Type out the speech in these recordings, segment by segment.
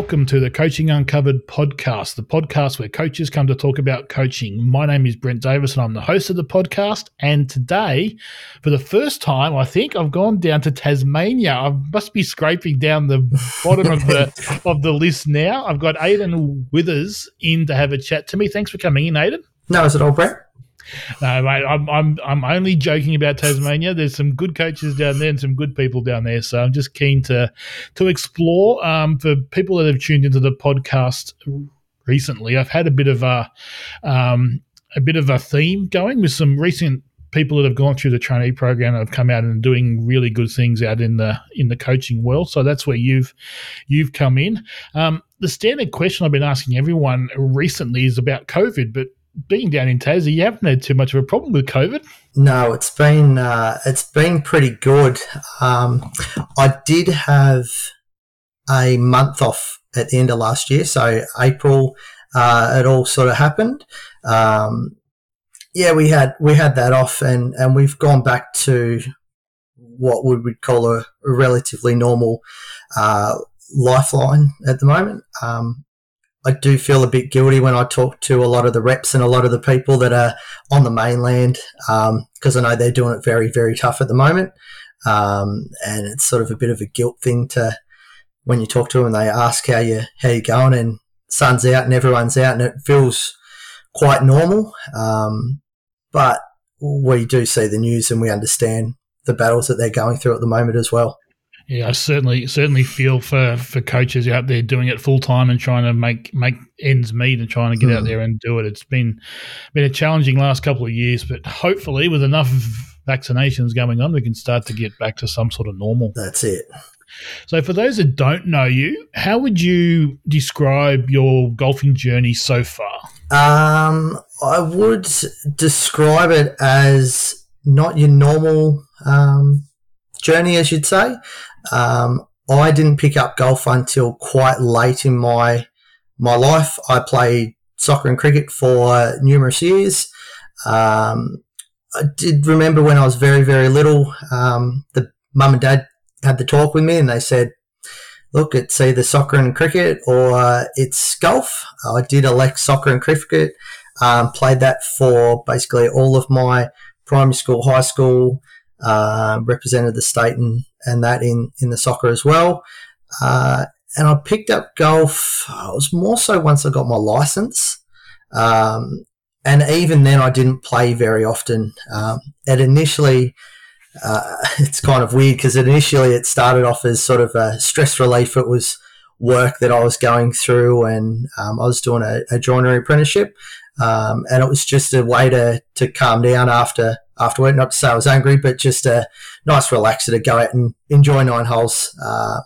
Welcome to the Coaching Uncovered podcast, the podcast where coaches come to talk about coaching. My name is Brent Davis and I'm the host of the podcast. And today, for the first time, I think I've gone down to Tasmania. I must be scraping down the bottom of the of the list now. I've got Aidan Withers in to have a chat to me. Thanks for coming in, Aidan. No, is it all Brent? No, mate, I'm, I'm, I'm only joking about Tasmania. There's some good coaches down there and some good people down there. So I'm just keen to to explore. Um, for people that have tuned into the podcast recently, I've had a bit of a um, a bit of a theme going with some recent people that have gone through the trainee program and have come out and doing really good things out in the in the coaching world. So that's where you've you've come in. Um, the standard question I've been asking everyone recently is about COVID, but being down in Tassie, you haven't had too much of a problem with COVID. No, it's been uh, it's been pretty good. Um, I did have a month off at the end of last year, so April uh, it all sort of happened. Um, yeah, we had we had that off, and and we've gone back to what we would call a, a relatively normal uh, lifeline at the moment. Um, I do feel a bit guilty when I talk to a lot of the reps and a lot of the people that are on the mainland because um, I know they're doing it very, very tough at the moment. Um, and it's sort of a bit of a guilt thing to when you talk to them and they ask how you how you going and sun's out and everyone's out and it feels quite normal. Um, but we do see the news and we understand the battles that they're going through at the moment as well. Yeah, I certainly certainly feel for, for coaches out there doing it full time and trying to make make ends meet and trying to get mm. out hmm. there and do it. It's been been a challenging last couple of years, but hopefully with enough vaccinations going on, we can start to get back to some sort of normal. That's it. So, for those that don't know you, how would you describe your golfing journey so far? Um, I would describe it as not your normal um, journey, as you'd say. Um, I didn't pick up golf until quite late in my my life. I played soccer and cricket for numerous years. Um, I did remember when I was very very little, um, the mum and dad had the talk with me, and they said, "Look, it's either soccer and cricket or it's golf." I did elect soccer and cricket. Um, played that for basically all of my primary school, high school, uh, represented the state and, and that in, in the soccer as well. Uh, and I picked up golf. Uh, it was more so once I got my license. Um, and even then, I didn't play very often. Um, it initially, uh, it's kind of weird because initially it started off as sort of a stress relief. It was work that I was going through, and um, I was doing a, a joinery apprenticeship, um, and it was just a way to to calm down after afterward. Not to say I was angry, but just a nice relaxer to go out and enjoy nine holes uh,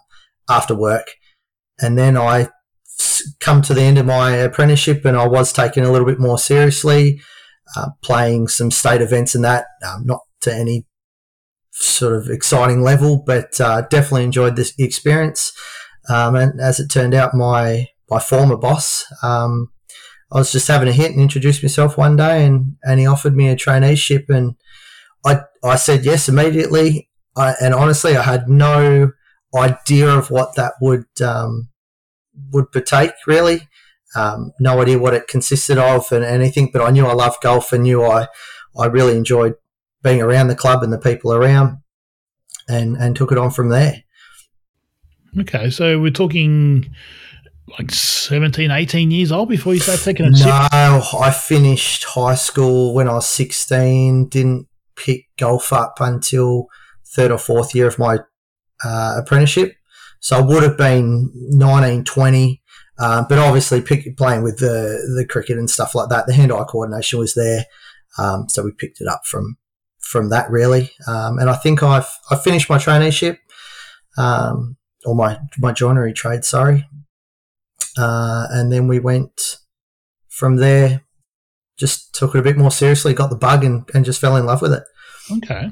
after work. And then I come to the end of my apprenticeship, and I was taken a little bit more seriously, uh, playing some state events and that. Um, not to any sort of exciting level, but uh, definitely enjoyed this experience. Um, and as it turned out, my my former boss um, I was just having a hit and introduced myself one day, and, and he offered me a traineeship, and I said yes immediately. I, and honestly, I had no idea of what that would um, would partake really. Um, no idea what it consisted of and anything, but I knew I loved golf and knew I I really enjoyed being around the club and the people around, and and took it on from there. Okay, so we're talking like 17, 18 years old before you started taking a No, I finished high school when I was 16, didn't pick golf up until third or fourth year of my uh, apprenticeship. So I would have been 19, 20. Uh, but obviously, pick, playing with the, the cricket and stuff like that, the hand eye coordination was there. Um, so we picked it up from from that really. Um, and I think I've I finished my traineeship um, or my my joinery trade, sorry, uh, and then we went from there, just took it a bit more seriously, got the bug, and, and just fell in love with it. Okay.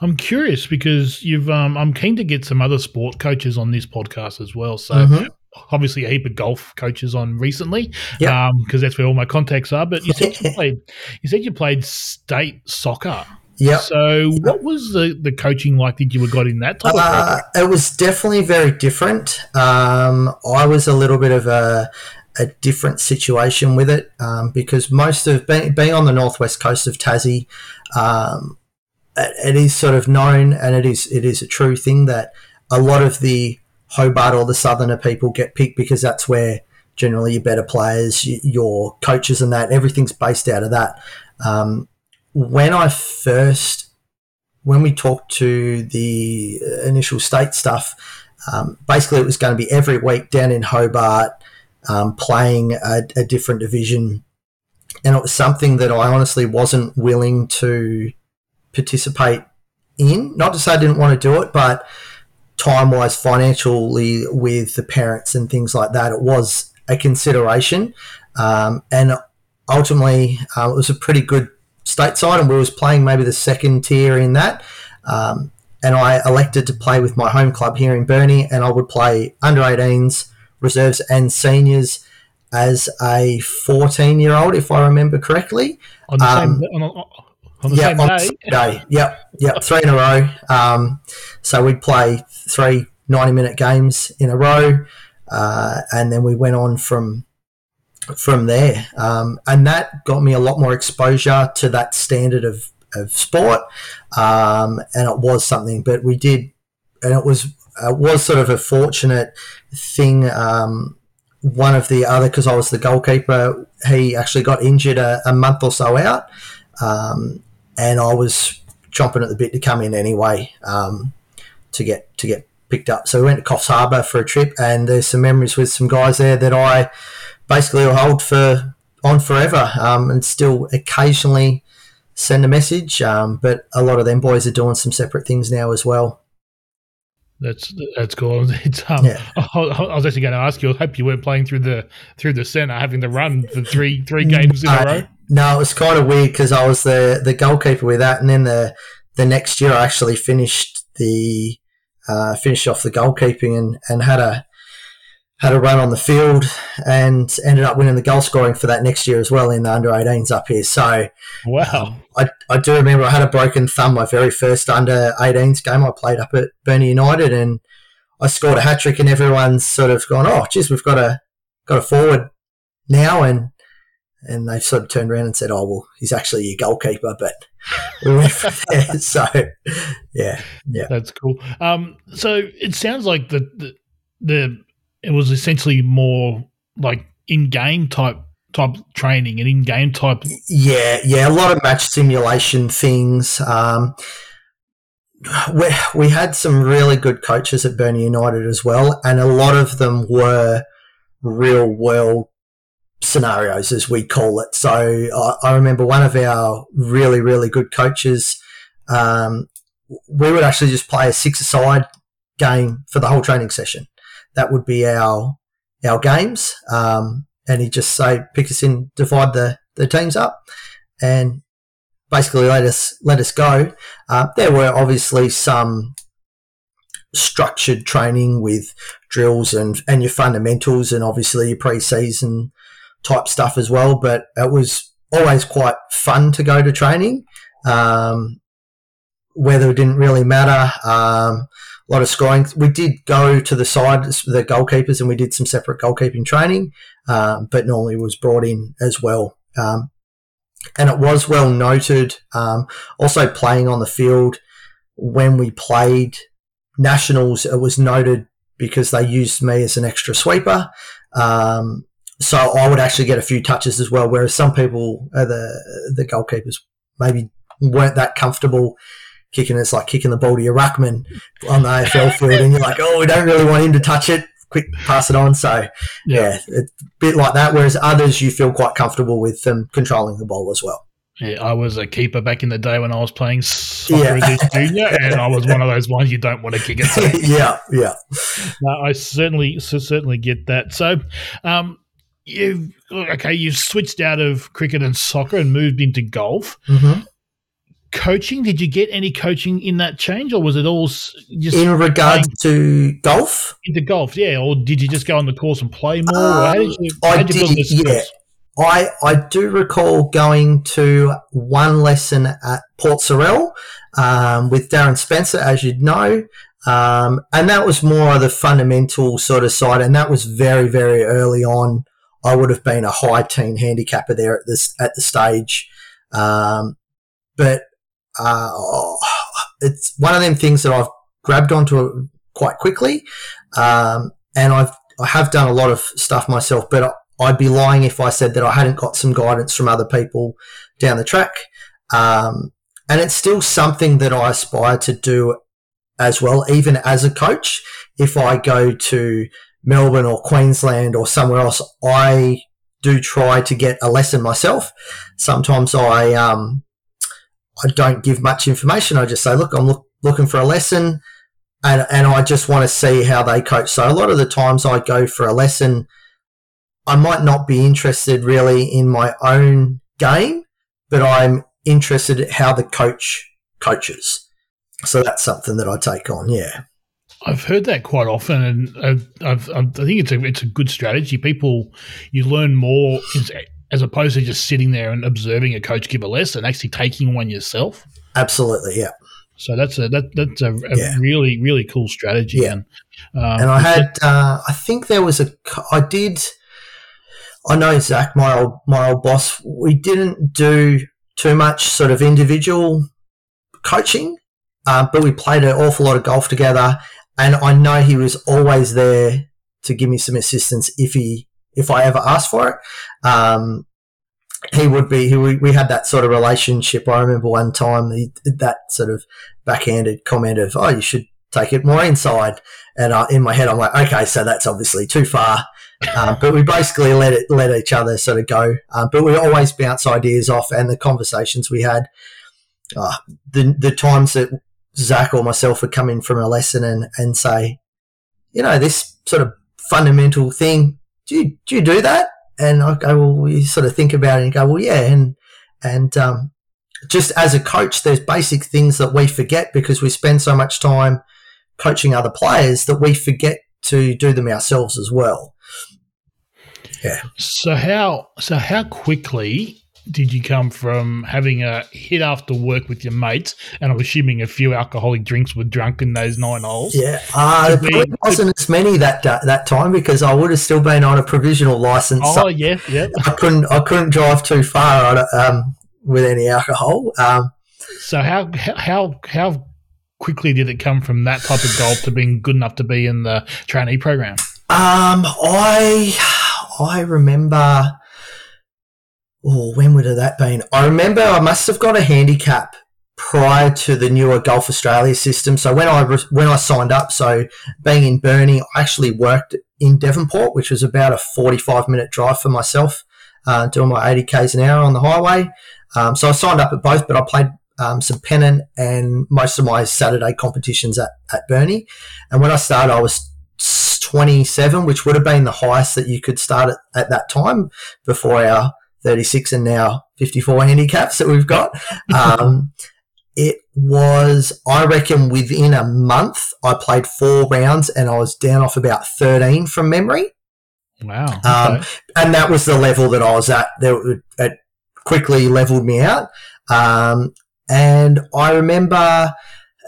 I'm curious because you've. Um, I'm keen to get some other sport coaches on this podcast as well. So mm-hmm. obviously a heap of golf coaches on recently, because yep. um, that's where all my contacts are. But you said you played. You said you played state soccer. Yeah. So, what was the, the coaching like that you were got in that type Uh, it was definitely very different. Um, I was a little bit of a, a different situation with it um, because most of being, being on the northwest coast of Tassie, um, it, is sort of known and it is it is a true thing that a lot of the Hobart or the Southerner people get picked because that's where generally your better players, your coaches, and that everything's based out of that. Um, when I first when we talked to the initial state stuff, um, basically it was going to be every week down in Hobart, um, playing a, a different division, and it was something that I honestly wasn't willing to participate in. Not to say I didn't want to do it, but time wise, financially, with the parents and things like that, it was a consideration, um, and ultimately uh, it was a pretty good stateside, and we was playing maybe the second tier in that. Um, and I elected to play with my home club here in Burnie, and I would play under 18s, reserves, and seniors as a 14 year old, if I remember correctly. on the um, same on, on, the yeah, same on day? day. Yep, yep, three in a row. Um, so we'd play three 90 minute games in a row, uh, and then we went on from from there. Um, and that got me a lot more exposure to that standard of, of sport. Um, and it was something, but we did, and it was it was sort of a fortunate thing. Um, one of the other, because I was the goalkeeper, he actually got injured a, a month or so out. Um, and I was chomping at the bit to come in anyway um, to get to get picked up. So we went to Coffs Harbour for a trip, and there's some memories with some guys there that I basically will hold for on forever, um, and still occasionally send a message. Um, but a lot of them boys are doing some separate things now as well. That's that's cool. It's, um, Yeah. I, I was actually going to ask you. I hope you weren't playing through the through the center, having to run for three three games in a Uh, row. No, it was kind of weird because I was the, the goalkeeper with that, and then the the next year I actually finished the uh, finished off the goalkeeping and, and had a had a run on the field and ended up winning the goal scoring for that next year as well in the under 18s up here. So Wow. I, I do remember I had a broken thumb my very first under 18s game I played up at Burnie United and I scored a hat trick and everyone's sort of gone, oh, geez, we've got a got a forward now and and they've sort of turned around and said, oh, well, he's actually your goalkeeper, but we went from there. So, yeah, yeah. That's cool. Um, so it sounds like the, the the it was essentially more like in game type type training and in game type. Yeah, yeah, a lot of match simulation things. Um, we, we had some really good coaches at Burnie United as well, and a lot of them were real world scenarios, as we call it. So I, I remember one of our really, really good coaches. Um, we would actually just play a six-a-side game for the whole training session. That would be our our games. Um, and he'd just say, pick us in, divide the, the teams up, and basically let us let us go. Uh, there were obviously some structured training with drills and and your fundamentals, and obviously your pre-season type stuff as well. But it was always quite fun to go to training. Um, weather didn't really matter. Um, a lot of scoring. We did go to the side, the goalkeepers, and we did some separate goalkeeping training, um, but normally was brought in as well. Um, and it was well noted. Um, also, playing on the field when we played nationals, it was noted because they used me as an extra sweeper. Um, so I would actually get a few touches as well, whereas some people, uh, the the goalkeepers, maybe weren't that comfortable kicking. It's like kicking the ball to your ruckman on the AFL field, and you're like, oh, we don't really want him to touch it. Quick, pass it on. So yeah, it's a bit like that. Whereas others, you feel quite comfortable with them controlling the ball as well. Yeah, I was a keeper back in the day when I was playing soccer Yeah. as a junior, and I was one of those ones you don't want to kick it. So yeah, yeah. No, I certainly so certainly get that. So, um, you've okay, you've switched out of cricket and soccer and moved into golf. hmm Coaching? Did you get any coaching in that change, or was it all just In regards to golf, into golf? Yeah, or did you just go on the course and play more? or how did you? Um, I how'd you build did, yeah. I I do recall going to one lesson at Port Sorell um, with Darren Spencer, as you'd know, um, and that was more of the fundamental sort of side, and that was very very early on. I would have been a high teen handicapper there at this at the stage, um, but uh, it's one of them things that I've grabbed onto quite quickly, um, and I've I have done a lot of stuff myself, but I'd be lying if I said that I hadn't got some guidance from other people down the track. Um, and it's still something that I aspire to do as well, even as a coach. If I go to Melbourne or Queensland or somewhere else, I do try to get a lesson myself. Sometimes I um, I don't give much information. I just say, look, I'm look, looking for a lesson, and and I just want to see how they coach. So a lot of the times I go for a lesson I might not be interested really in my own game, but I'm interested in how the coach coaches. So that's something that I take on. Yeah. I've heard that quite often, and uh, I've, I've, i think it's a it's a good strategy. People, you learn more as opposed to just sitting there and observing a coach give a lesson, actually taking one yourself. Absolutely, yeah. So that's a that, that's a, a yeah. really really cool strategy. Yeah. And, um, and I had uh, I think there was a I did I know Zach, my old my old boss. We didn't do too much sort of individual coaching, uh, but we played an awful lot of golf together, and I know he was always there to give me some assistance if he if I ever asked for it. Um, he would be. He, we had that sort of relationship. I remember one time he did that sort of backhanded comment of, "Oh, you should take it more inside," and uh, in my head, I'm like, "Okay, so that's obviously too far." Um, but we basically let it let each other sort of go. Um, but we always bounce ideas off, and the conversations we had, uh, the the times that Zach or myself would come in from a lesson and and say, you know, this sort of fundamental thing. Do you do you do that? And I go, well, we sort of think about it and go, well, yeah, and and um, just as a coach, there's basic things that we forget because we spend so much time coaching other players that we forget to do them ourselves as well. Yeah. So how so how quickly did you come from having a hit after work with your mates, and I'm assuming a few alcoholic drinks were drunk in those nine holes? Yeah, uh, it wasn't as many that that time because I would have still been on a provisional license. Oh so yeah, yeah. I couldn't I couldn't drive too far um, with any alcohol. Um, so how how how quickly did it come from that type of golf to being good enough to be in the trainee program? Um, I I remember. Oh, when would have that been? I remember I must have got a handicap prior to the newer Golf Australia system. So when I when I signed up, so being in Burnie, I actually worked in Devonport, which was about a forty-five minute drive for myself, uh, doing my eighty k's an hour on the highway. Um, so I signed up at both, but I played um, some pennant and most of my Saturday competitions at, at Burnie. And when I started, I was 27, which would have been the highest that you could start at, at that time before our 36 and now 54 handicaps that we've got. Um, it was, I reckon, within a month, I played four rounds and I was down off about 13 from memory. Wow. Um, okay. Um, and that was the level that I was at. It quickly leveled me out. Um, and I remember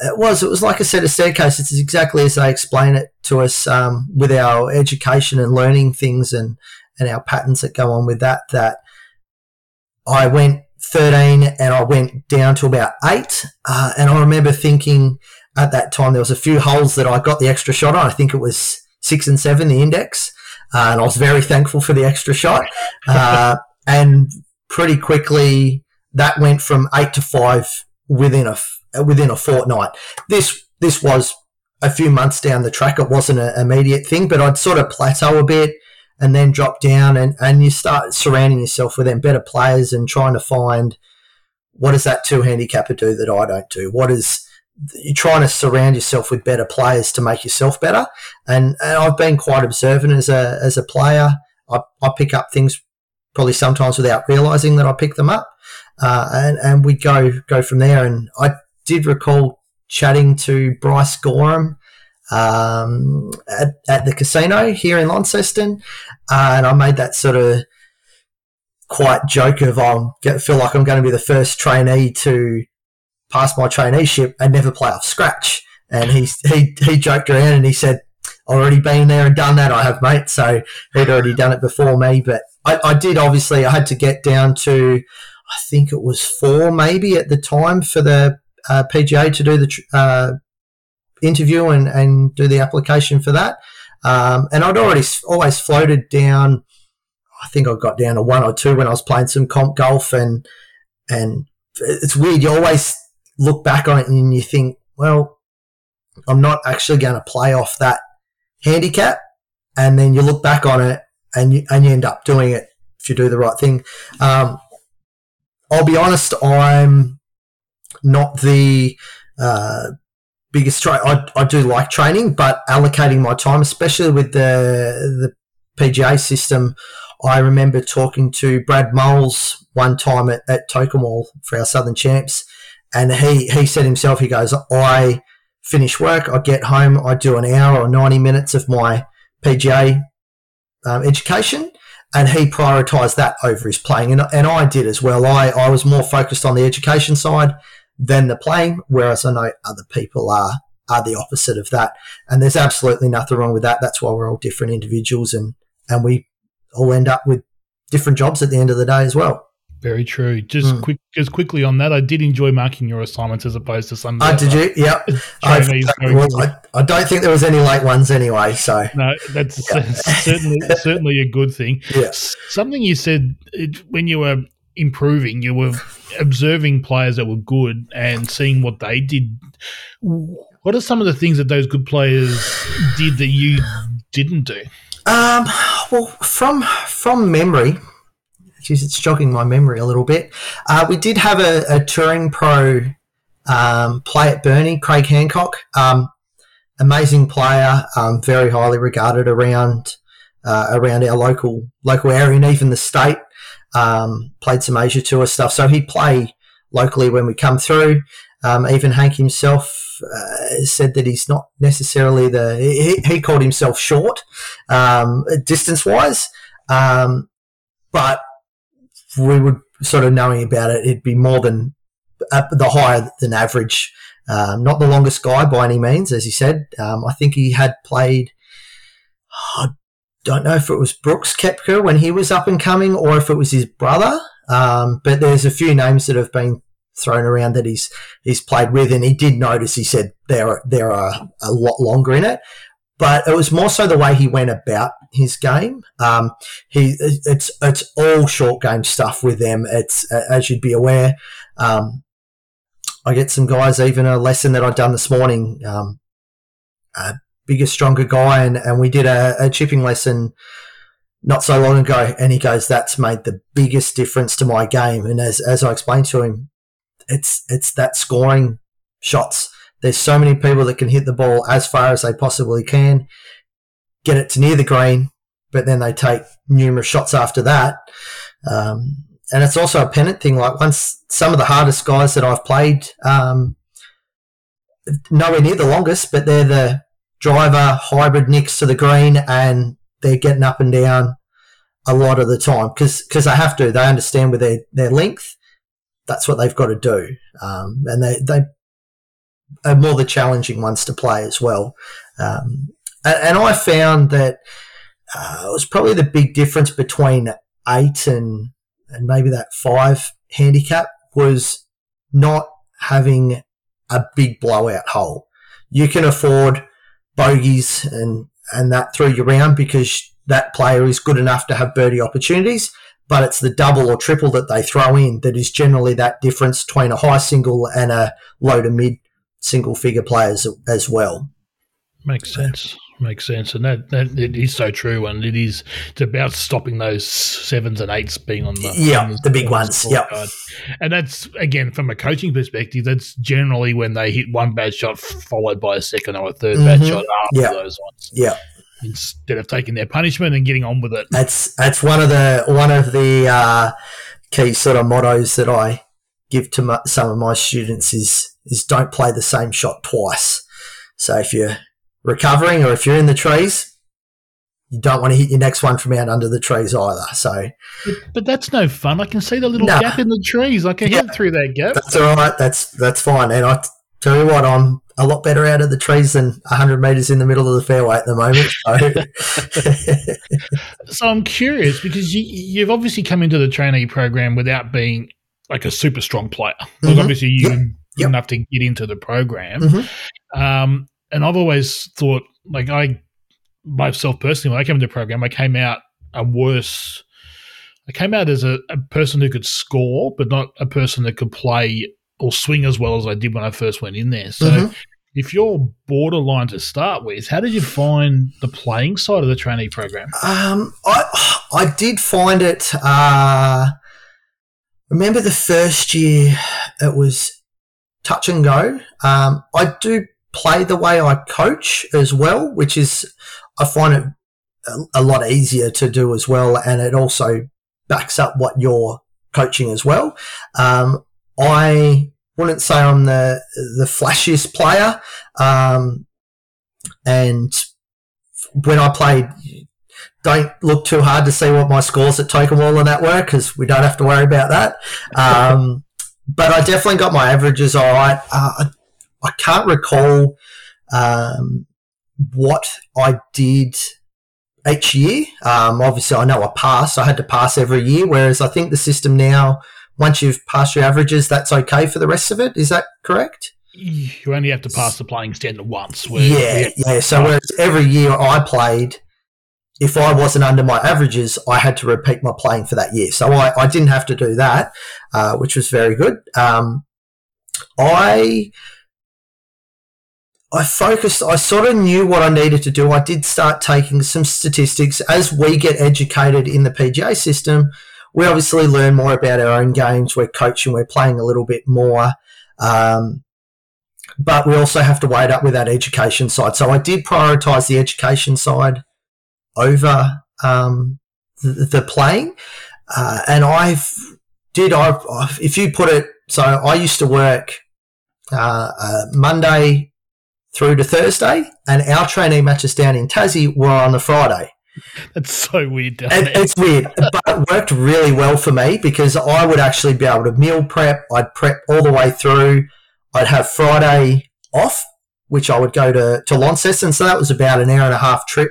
it was it was like a set of staircase. It's exactly as they explain it to us um, with our education and learning things and and our patterns that go on with that. That I went 13 and I went down to about eight, uh, and I remember thinking at that time there was a few holes that I got the extra shot on. I think it was six and seven, the index, uh, and I was very thankful for the extra shot. Uh, and pretty quickly that went from eight to five within a within a fortnight. This this was a few months down the track. It wasn't an immediate thing, but I'd sort of plateau a bit and then drop down and, and you start surrounding yourself with them better players and trying to find what does that two handicapper do that I don't do? What is you're trying to surround yourself with better players to make yourself better. And, and I've been quite observant as a as a player. I, I pick up things probably sometimes without realizing that I pick them up. Uh, and, and we go go from there. And I did recall chatting to Bryce Gorham um, at, at, the casino here in Launceston, uh, and I made that sort of quite joke of I get feel like I'm going to be the first trainee to pass my traineeship and never play off scratch. And he he he joked around and he said, "Already been there and done that. I have, mate." So he'd already done it before me, but I, I did obviously. I had to get down to, I think it was four maybe at the time for the uh, PGA to do the uh, interview and, and do the application for that. Um, and I'd already always floated down. I think I got down to one or two when I was playing some comp golf, and and it's weird. You always look back on it and you think, well, I'm not actually going to play off that handicap, and then you look back on it and you and you end up doing it if you do the right thing. Um, I'll be honest, I'm not the uh, biggest tra- I, I do like training, but allocating my time, especially with the the PGA system, I remember talking to Brad Moles one time at, at Tokemall for our Southern Champs, and he he said himself, he goes, I finish work, I get home, I do an hour or ninety minutes of my PGA um, education, and he prioritised that over his playing, and, and I did as well. I, I was more focused on the education side than the playing, whereas I know other people are are the opposite of that. And there's absolutely nothing wrong with that. That's why we're all different individuals and, and we all end up with different jobs at the end of the day as well. Very true. Just mm. quick, just quickly on that, I did enjoy marking your assignments as opposed to some. Oh, did you? Yep. I, I, I, don't think there was any late ones anyway. So no, that's yeah. certainly certainly a good thing. Yeah. Something you said when you were improving. You were observing players that were good and seeing what they did. What are some of the things that those good players did that you didn't do? Um, well, from from memory, geez, it's jogging my memory a little bit. Uh, we did have a, a touring pro um, play at Burnie, Craig Hancock. Um, amazing player, um, very highly regarded around uh, around our local local area and even the state um, played some Asia Tour stuff. So he'd play locally when we come through. Um, even Hank himself uh, said that he's not necessarily the, he, he called himself short um, distance wise. Um, but we would sort of knowing about it, it'd be more than uh, the higher than average. Um, not the longest guy by any means, as he said. Um, I think he had played, don't know if it was Brooks Koepka when he was up and coming or if it was his brother. Um, but there's a few names that have been thrown around that he's he's played with, and he did notice. He said there there are a lot longer in it, but it was more so the way he went about his game. Um, he it's it's all short game stuff with them. It's as you'd be aware. Um, I get some guys even a lesson that I've done this morning. Um, uh, bigger, stronger guy, and, and we did a, a chipping lesson not so long ago, and he goes, "That's made the biggest difference to my game." And as as I explained to him, it's it's that scoring shots. There's so many people that can hit the ball as far as they possibly can, get it to near the green, but then they take numerous shots after that. Um, and it's also a pennant thing. Like once some of the hardest guys that I've played, um, nowhere near the longest, but they're the driver hybrid nicks to the green and they're getting up and down a lot of the time because because they have to. They understand with their, their length, that's what they've got to do. Um, and they, they are more the challenging ones to play as well. Um, and, and, I found that uh, it was probably the big difference between eight and, and maybe that five handicap was not having a big blowout hole. You can afford bogeys and, and that through your round because that player is good enough to have birdie opportunities. But it's the double or triple that they throw in that is generally that difference between a high single and a low to mid single figure players as well. Makes sense makes sense, and that, that it is so true, and it is it's about stopping those sevens and eights being on the yeah on the, the big ones, yeah. And that's again from a coaching perspective, that's generally when they hit one bad shot followed by a second or a 3rd mm-hmm. bad shot after yep. those ones. Yeah. Instead of taking their punishment and getting on with it. That's that's one of the one of the uh, key sort of mottos that I give to my, some of my students is is don't play the same shot twice. So if you recovering or if you're in the trees, you don't want to hit your next one from out under the trees either. So, but, but that's no fun. I can see the little gap in the trees. I can yeah, hit through that gap. That's all right. That's that's fine. And I tell you what, I'm a lot better out of the trees than 100 meters in the middle of the fairway at the moment. So, so I'm curious because you, you've obviously come into the trainee program without being like a super strong player. mm-hmm. obviously you yep. enough to get into the program. Mm-hmm. Um, and I've always thought, like I myself personally, when I came into the program, I came out a worse. I came out as a, a person who could score, but not a person that could play or swing as well as I did when I first went in there. So, mm-hmm. if you're borderline to start with, how did you find the playing side of the trainee program? Um, I I did find it. Uh, remember the first year, it was touch and go. Um, I do play the way I coach as well, which is I find it a, a lot easier to do as well, and it also backs up what you're coaching as well. Um, I wouldn't say I'm the the flashiest player, um, and when I played, don't look too hard to see what my scores at Token Wall and that were because we don't have to worry about that. Um, but I definitely got my averages all right. Uh, I, I can't recall um, what I did each year. Um, obviously, I know I passed. I had to pass every year, whereas I think the system now, once you've passed your averages, that's okay for the rest of it. Is that correct? You only have to pass the playing standard once. yeah, yeah. So whereas every year I played, if I wasn't under my averages, I had to repeat my playing for that year. So I, I didn't have to do that, uh, which was very good. Um, I I focused, I sort of knew what I needed to do. I did start taking some statistics. As we get educated in the PGA system, we obviously learn more about our own games. We're coaching, we're playing a little bit more. Um, but we also have to wait up with that education side. So I did prioritize the education side over um, the, the, playing. Uh, and I did, I, if you put it, so I used to work uh, uh, Monday, through to Thursday, and our trainee matches down in Tassie were on the Friday. That's so weird. It, it's weird, but it worked really well for me because I would actually be able to meal prep. I'd prep all the way through. I'd have Friday off, which I would go to, to Launceston. So that was about an hour and a half trip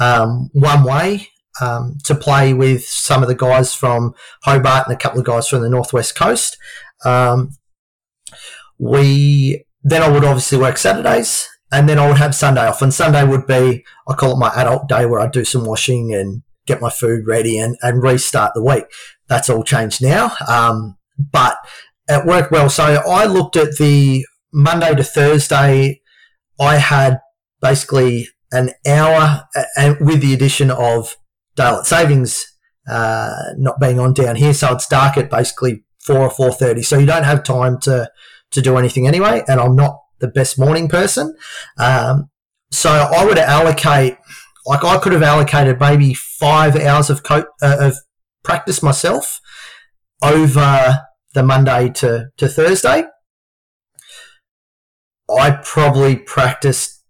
um, one way um, to play with some of the guys from Hobart and a couple of guys from the Northwest Coast. Um, we then I would obviously work Saturdays, and then I would have Sunday off. And Sunday would be, I call it my adult day where I do some washing and get my food ready and, and restart the week. That's all changed now. Um, but it worked well. So I looked at the Monday to Thursday, I had basically an hour and with the addition of daylight savings uh, not being on down here. So it's dark at basically 4 or 4.30. So you don't have time to to do anything anyway, and I'm not the best morning person. Um, so I would allocate, like I could have allocated maybe five hours of co- uh, of practice myself over the Monday to, to Thursday. I probably practiced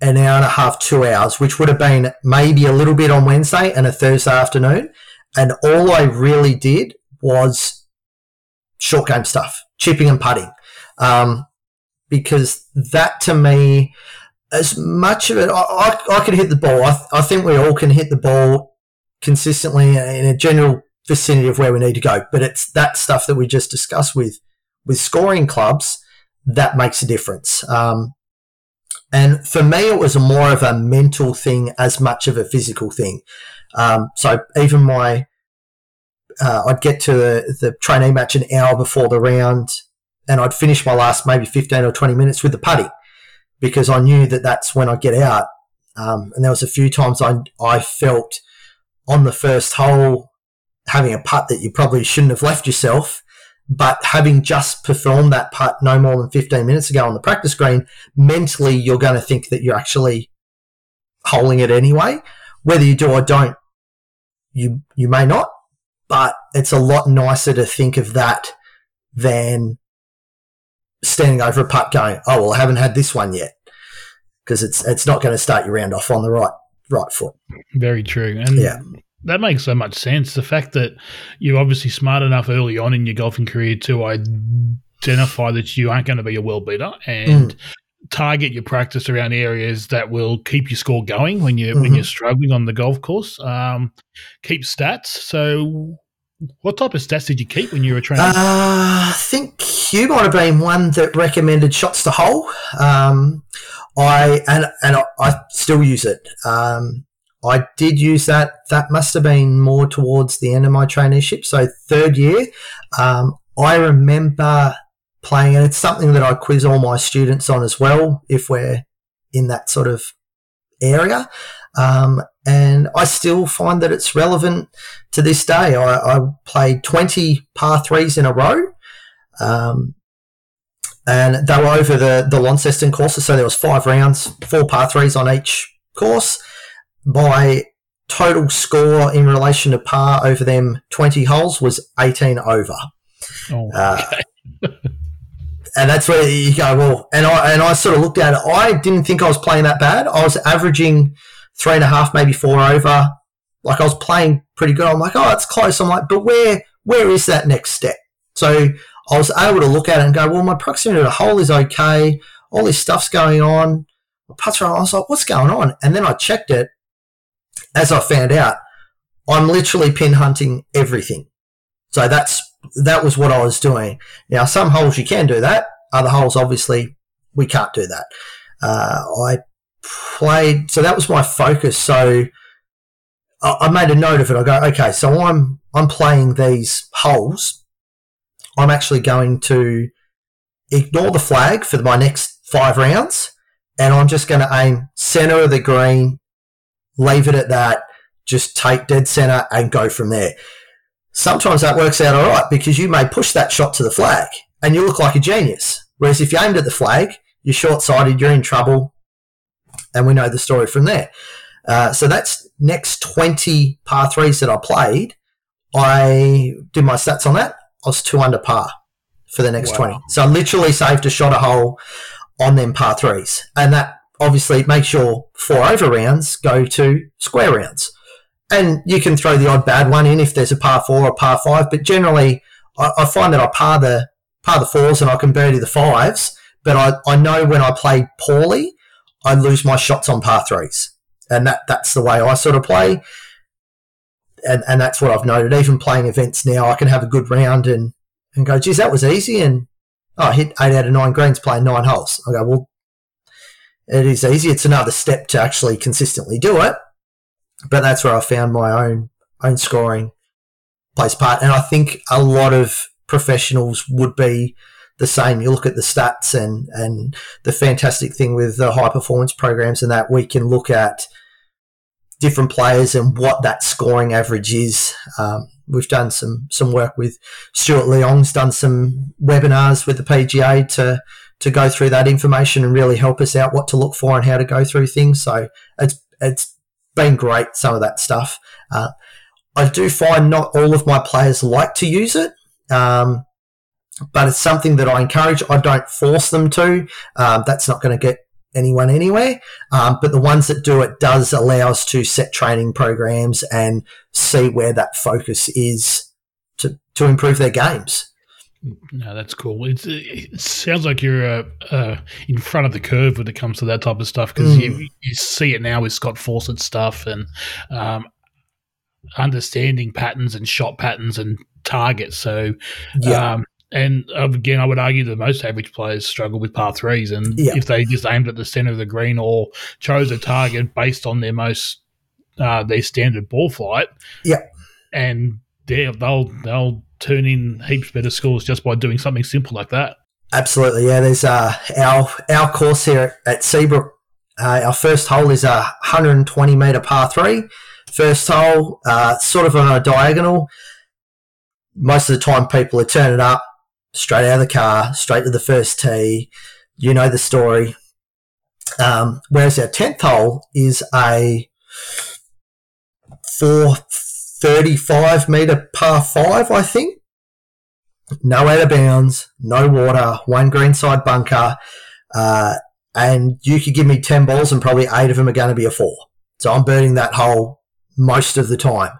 an hour and a half, two hours, which would have been maybe a little bit on Wednesday and a Thursday afternoon. And all I really did was short game stuff, chipping and putting um, because that to me, as much of it, I, I, I can hit the ball. I, I think we all can hit the ball consistently in a general vicinity of where we need to go. But it's that stuff that we just discussed with with scoring clubs that makes a difference. Um, and for me, it was more of a mental thing as much of a physical thing. Um, so even my, uh, I'd get to the, the trainee match an hour before the round and I'd finish my last maybe 15 or 20 minutes with the putty because I knew that that's when I'd get out. Um, and there was a few times I, I felt on the first hole having a putt that you probably shouldn't have left yourself. But having just performed that putt no more than 15 minutes ago on the practice green, mentally you're going to think that you're actually holding it anyway. Whether you do or don't, you you may not, but it's a lot nicer to think of that than standing over a putt going, oh, well, I haven't had this one yet. Because it's, it's not going to start your round off on the right right foot. Very true. And Yeah. that makes so much sense. The fact that you're obviously smart enough early on in your golfing career to identify that you aren't going to be a world beater and target your practice around areas that will keep your score going when you when Mhm. you're struggling on the golf course. Um, keep stats. So, what type of stats did you keep when you were training? Uh, I think you might have been one that recommended shots to hole. Um, I and and I, I still use it. Um, I did use that. That must have been more towards the end of my traineeship, so third year. Um, I remember playing, and it's something that I quiz all my students on as well, if we're in that sort of area. Um, and I still find that it's relevant to this day. I, I played 20 par threes in a row. Um, and they were over the, the Launceston courses. So there was five rounds, four par threes on each course. My total score in relation to par over them 20 holes was 18 over. oh, Uh, and that's where you go, well, and I, and I sort of looked at it. I didn't think I was playing that bad. I was averaging three and a half, maybe four over. Like I was playing pretty good. I'm like, oh, it's close. I'm like, but where, where is that next step? So I was able to look at it and go, well, my proximity to the hole is okay. All this stuff's going on. My putts are on. I was like, what's going on? And then I checked it. As I found out, I'm literally pin hunting everything. So that's that was what I was doing. Now, some holes you can do that. Other holes, obviously, we can't do that. Uh, I played, so that was my focus. So I, I made a note of it. I go, okay, so I'm I'm playing these holes. I'm actually going to ignore the flag for my next five rounds, and I'm just going to aim center of the green, leave it at that, just take dead center and go from there sometimes that works out all right because you may push that shot to the flag and you look like a genius. Whereas if you aimed at the flag, you're short sighted, you're in trouble, and we know the story from there. Uh, so that's next 20 par threes that I played. I did my stats on that. I was two under par for the next Wow. 20. So I literally saved a shot a hole on them par threes. And that obviously makes your four over rounds go to square rounds and you can throw the odd bad one in if there's a par four or par five. But generally, I, I find that I par the par the fours and I can birdie the fives. But I, I know when I play poorly, I lose my shots on par threes, and that that's the way I sort of play. And and that's what I've noted. Even playing events now, I can have a good round and and go, geez, that was easy, and oh, I hit eight out of nine greens playing nine holes. I go, well, it is easy. It's another step to actually consistently do it but that's where I found my own own scoring plays part. And I think a lot of professionals would be the same. You look at the stats and and the fantastic thing with the high performance programs and that we can look at different players and what that scoring average is. Um, we've done some some work with Stuart Leong's done some webinars with the PGA to to go through that information and really help us out what to look for and how to go through things. So it's it's been great, some of that stuff. Uh, I do find not all of my players like to use it, um, but it's something that I encourage. I don't force them to. Um, that's not going to get anyone anywhere. Um, but the ones that do it does allow us to set training programs and see where that focus is to, to improve their games. No, that's cool. It's, it sounds like you're uh, uh, in front of the curve when it comes to that type of stuff because Mm. you, you see it now with Scott Fawcett stuff and um, understanding patterns and shot patterns and targets. So, Yeah. um, and again, I would argue that most average players struggle with par threes, and Yeah. if they just aimed at the center of the green or chose a target based on their most uh, their standard ball flight, Yeah. and they'll they'll they'll turn in heaps better scores just by doing something simple like that. Absolutely, yeah. There's uh, our our course here at Seabrook. Uh, our first hole is a 120 meter par three. First hole, uh, sort of on a diagonal. Most of the time, people are turning up straight out of the car, straight to the first tee. You know the story. Um, whereas our tenth hole is a 435 meter par five, I think no out of bounds, no water, one greenside bunker, uh, and you could give me 10 balls and probably eight of them are going to be a four. So I'm burning that hole most of the time.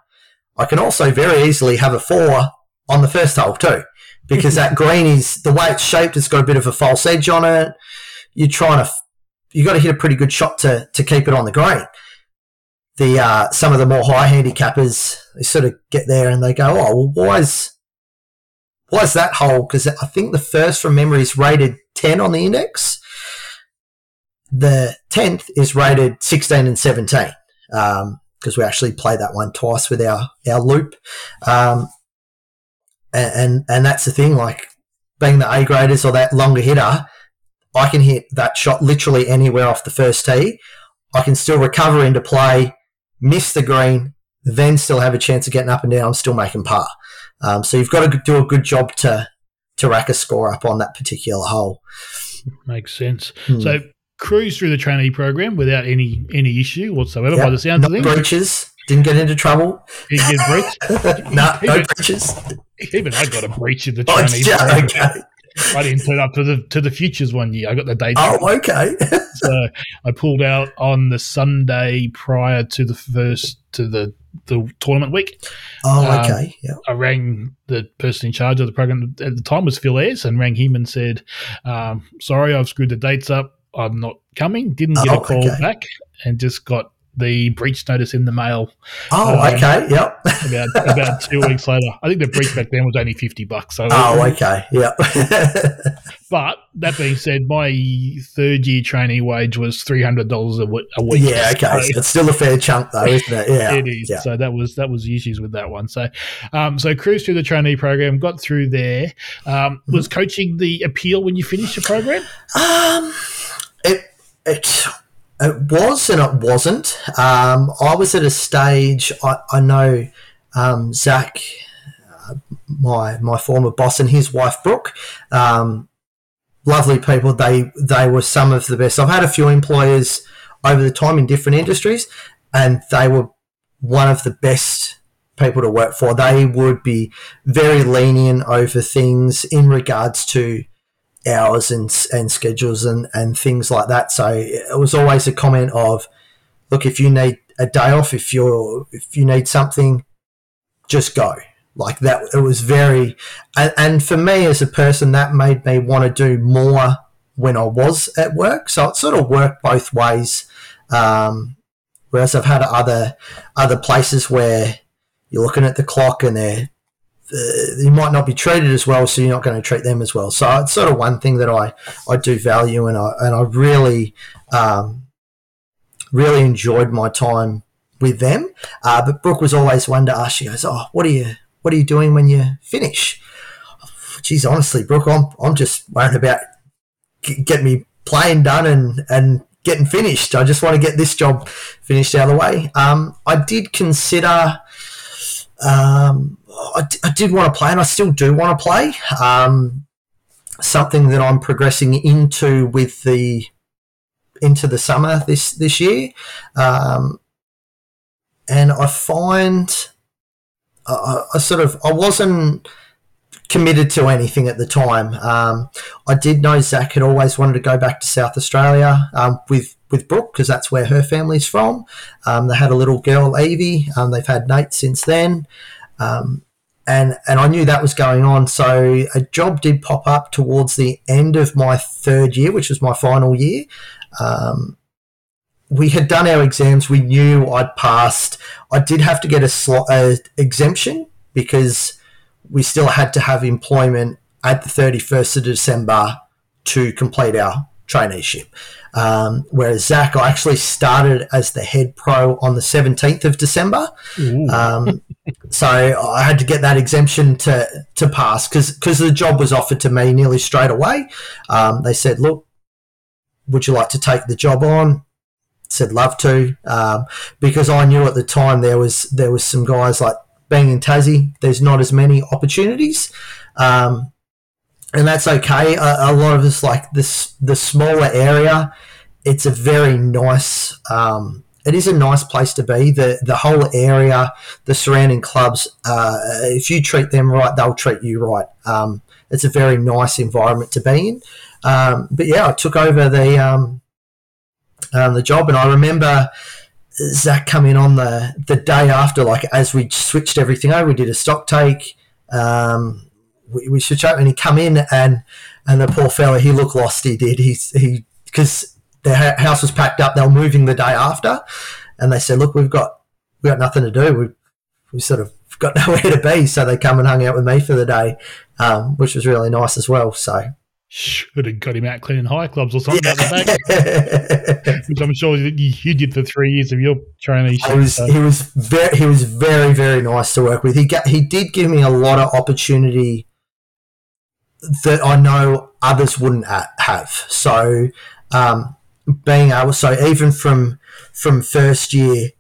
I can also very easily have a four on the first hole too, because that green is the way it's shaped. It's got a bit of a false edge on it. You're trying to, you got to hit a pretty good shot to to keep it on the green. The uh, some of the more high handicappers they sort of get there and they go, oh, well, why is why is that hole? Because I think the first from memory is rated ten on the index. The tenth is rated sixteen and seventeen. Um, because we actually play that one twice with our our loop. Um, and, and, and that's the thing, like being the A graders or that longer hitter, I can hit that shot literally anywhere off the first tee. I can still recover into play, miss the green, then still have a chance of getting up and down. I'm still making par. Um, so you've got to do a good job to to rack a score up on that particular hole. Makes sense. Hmm. So cruise through the trainee program without any any issue whatsoever yep. by the sounds of things. breaches. Didn't get into trouble. Didn't get breached. no, no breaches. Even I got a breach in the oh, trainee oh, program. Okay. I didn't turn up to the to the futures one year. I got the date. Oh, okay. so I pulled out on the Sunday prior to the first to the the tournament week. Oh, um, okay. Yeah. I rang the person in charge of the program at the time was Phil Ayres and rang him and said, um, "Sorry, I've screwed the dates up. I'm not coming. Didn't get oh, a call okay. back, and just got the breach notice in the mail. Oh, um, okay, yep. about about two weeks later, I think the breach back then was only fifty bucks. So oh, okay, yep. but that being said, my third year trainee wage was three hundred dollars a week. Yeah, okay, so it's still a fair chunk though, isn't it? Yeah, it is. Yeah. So that was that was the issues with that one. So, um, so cruise through the trainee program, got through there. Um, was mm-hmm. coaching the appeal when you finished the program? Um, it it it was and it wasn't. Um, I was at a stage. I, I know um, Zach, uh, my my former boss, and his wife Brooke. Um, lovely people. They they were some of the best. I've had a few employers over the time in different industries, and they were one of the best people to work for. They would be very lenient over things in regards to hours and, and schedules and, and things like that. So it was always a comment of, look, if you need a day off, if you're if you need something, just go. Like that, it was very, and, and for me as a person, that made me want to do more when I was at work. So it sort of worked both ways. Um, whereas I've had other other places where you're looking at the clock and they're you might not be treated as well, so you're not going to treat them as well. So it's sort of one thing that I, I do value, and I and I really um, really enjoyed my time with them. Uh, but Brooke was always one to ask. She goes, "Oh, what are you what are you doing when you finish?" Geez, honestly, Brooke, I'm I'm just worried about getting me playing done and and getting finished. I just want to get this job finished out of the way. Um, I did consider. Um, I, I did want to play, and I still do want to play. Um, something that I'm progressing into with the into the summer this this year, um, and I find I, I, sort of I wasn't committed to anything at the time. Um, I did know Zach had always wanted to go back to South Australia um, with with Brooke because that's where her family's from. Um, they had a little girl, Evie. Um, they've had Nate since then. Um, and and I knew that was going on. So a job did pop up towards the end of my third year, which was my final year. Um, we had done our exams. We knew I'd passed. I did have to get a, a exemption because we still had to have employment at the 31st of December to complete our traineeship. Um, whereas Zach, I actually started as the head pro on the 17th of December. Um, so I had to get that exemption to, to pass because the job was offered to me nearly straight away. Um, they said, look, would you like to take the job on? Said love to, um, because I knew at the time there was there was some guys like being in Tassie. There's not as many opportunities, um, and that's okay. A, a, lot of us like this the smaller area. It's a very nice. Um, it is a nice place to be. The the whole area, the surrounding clubs. Uh, if you treat them right, they'll treat you right. Um, it's a very nice environment to be in. Um, but yeah, I took over the um, um, the job, and I remember Zach coming on the the day after, like as we switched everything over, we did a stock take. Um, we, we switched over, and he come in and and the poor fella, he looked lost. He did. He he because the house was packed up. They were moving the day after, and they said, "Look, we've got we got nothing to do. We we sort of got nowhere to be." So they come and hung out with me for the day, um, which was really nice as well. So should have got him out cleaning high clubs or something yeah. which I'm sure you, did for three years of your traineeship. He was, so. he was very, he was very, very nice to work with. He got, he did give me a lot of opportunity that I know others wouldn't have. So, um, being able, so even from from first year,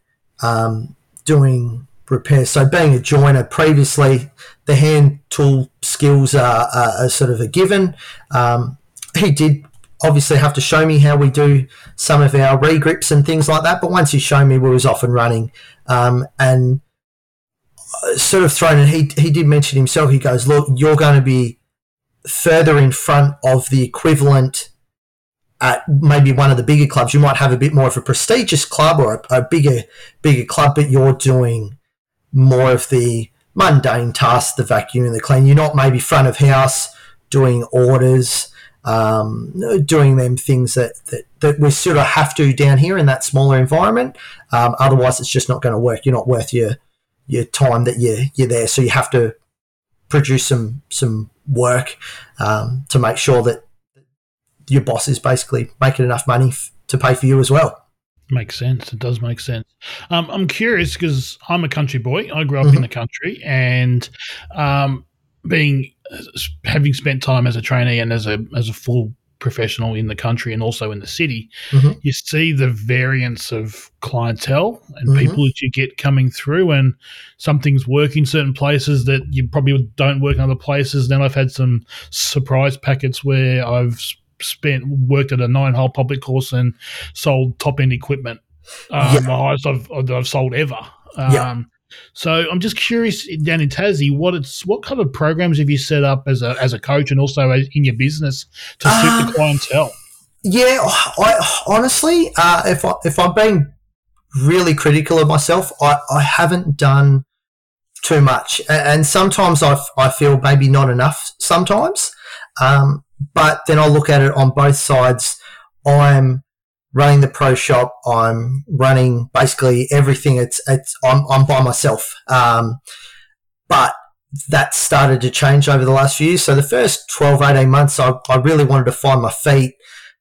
um, doing repairs. So being a joiner previously, the hand tool skills are, are, are sort of a given. Um, he did obviously have to show me how we do some of our regrips and things like that. But once he showed me, we was off and running. Um, and uh, sort of thrown in, he, he did mention himself, he goes, look, you're going to be further in front of the equivalent at maybe one of the bigger clubs. You might have a bit more of a prestigious club or a, a bigger, bigger club, but you're doing more of the mundane tasks, the vacuum and the clean. You're not maybe front of house doing orders, um, doing them things that, that, that we sort of have to down here in that smaller environment. Um, otherwise, it's just not going to work. You're not worth your your time that you're, you're there. So you have to produce some some work um, to make sure that your boss is basically making enough money f- to pay for you as well. Makes sense. It does make sense. Um, I'm curious because I'm a country boy. I grew up mm-hmm. in the country, and um, being having spent time as a trainee and as a as a full professional in the country and also in the city, mm-hmm. you see the variance of clientele and mm-hmm. people that you get coming through, and some things work in certain places that you probably don't work in other places. Then I've had some surprise packets where I've spent worked at a nine hole public course and sold top end equipment. Um, yeah. The highest I've, I've sold ever. Um, yeah. So I'm just curious down in Tassie, what it's what kind of programs have you set up as a as a coach and also in your business to suit uh, the clientele? Yeah, I honestly, uh, if I if I'm being really critical of myself, I, I haven't done too much, and sometimes I, I feel maybe not enough. Sometimes, um, but then I look at it on both sides. I'm running the pro shop. I'm running basically everything. It's it's I'm, I'm by myself. Um, but that started to change over the last few years. So the first 12, 18 months, I, I really wanted to find my feet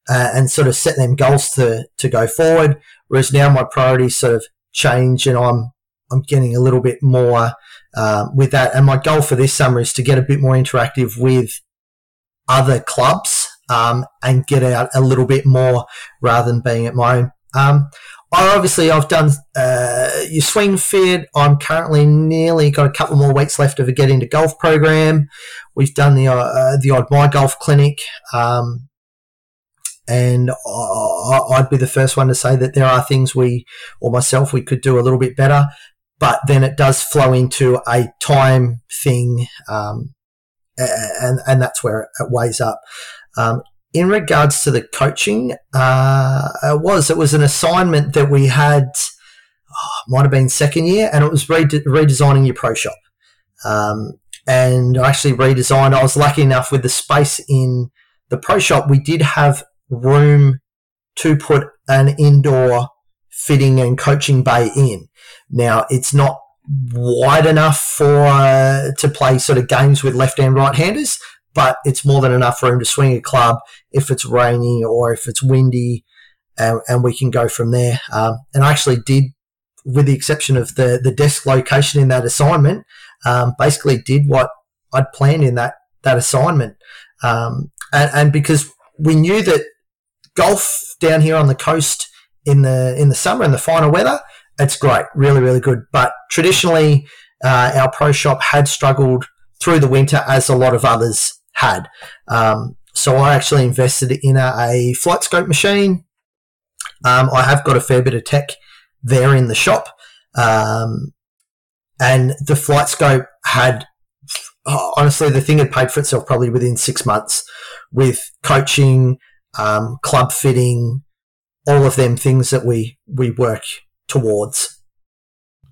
uh, and sort of set them goals to, to go forward. Whereas now my priorities sort of change and I'm, I'm getting a little bit more uh, with that. And my goal for this summer is to get a bit more interactive with other clubs um, and get out a little bit more rather than being at my own. Um, I obviously I've done uh, your swing fit. I'm currently nearly got a couple more weeks left of a get into golf program. We've done the uh, the odd MyGolf clinic, um, and I, I'd be the first one to say that there are things we or myself we could do a little bit better. But then it does flow into a time thing. Um, and and that's where it weighs up. Um, in regards to the coaching, uh, it was it was an assignment that we had, oh, might have been second year, and it was redesigning your pro shop. Um, and I actually redesigned. I was lucky enough with the space in the pro shop. We did have room to put an indoor fitting and coaching bay in. Now it's not wide enough for uh, to play sort of games with left and right handers, but it's more than enough room to swing a club if it's rainy or if it's windy, and, and we can go from there. Um, and I actually did, with the exception of the the desk location in that assignment, um, basically did what I'd planned in that that assignment, um, and, and because we knew that golf down here on the coast in the in the summer in the finer weather it's great, really, really good. But traditionally, uh, our pro shop had struggled through the winter as a lot of others had. Um, so I actually invested in a, a FlightScope machine. Um, I have got a fair bit of tech there in the shop. Um, and the FlightScope had, oh, honestly, the thing had paid for itself probably within six months with coaching, um, club fitting, all of them things that we, we work towards.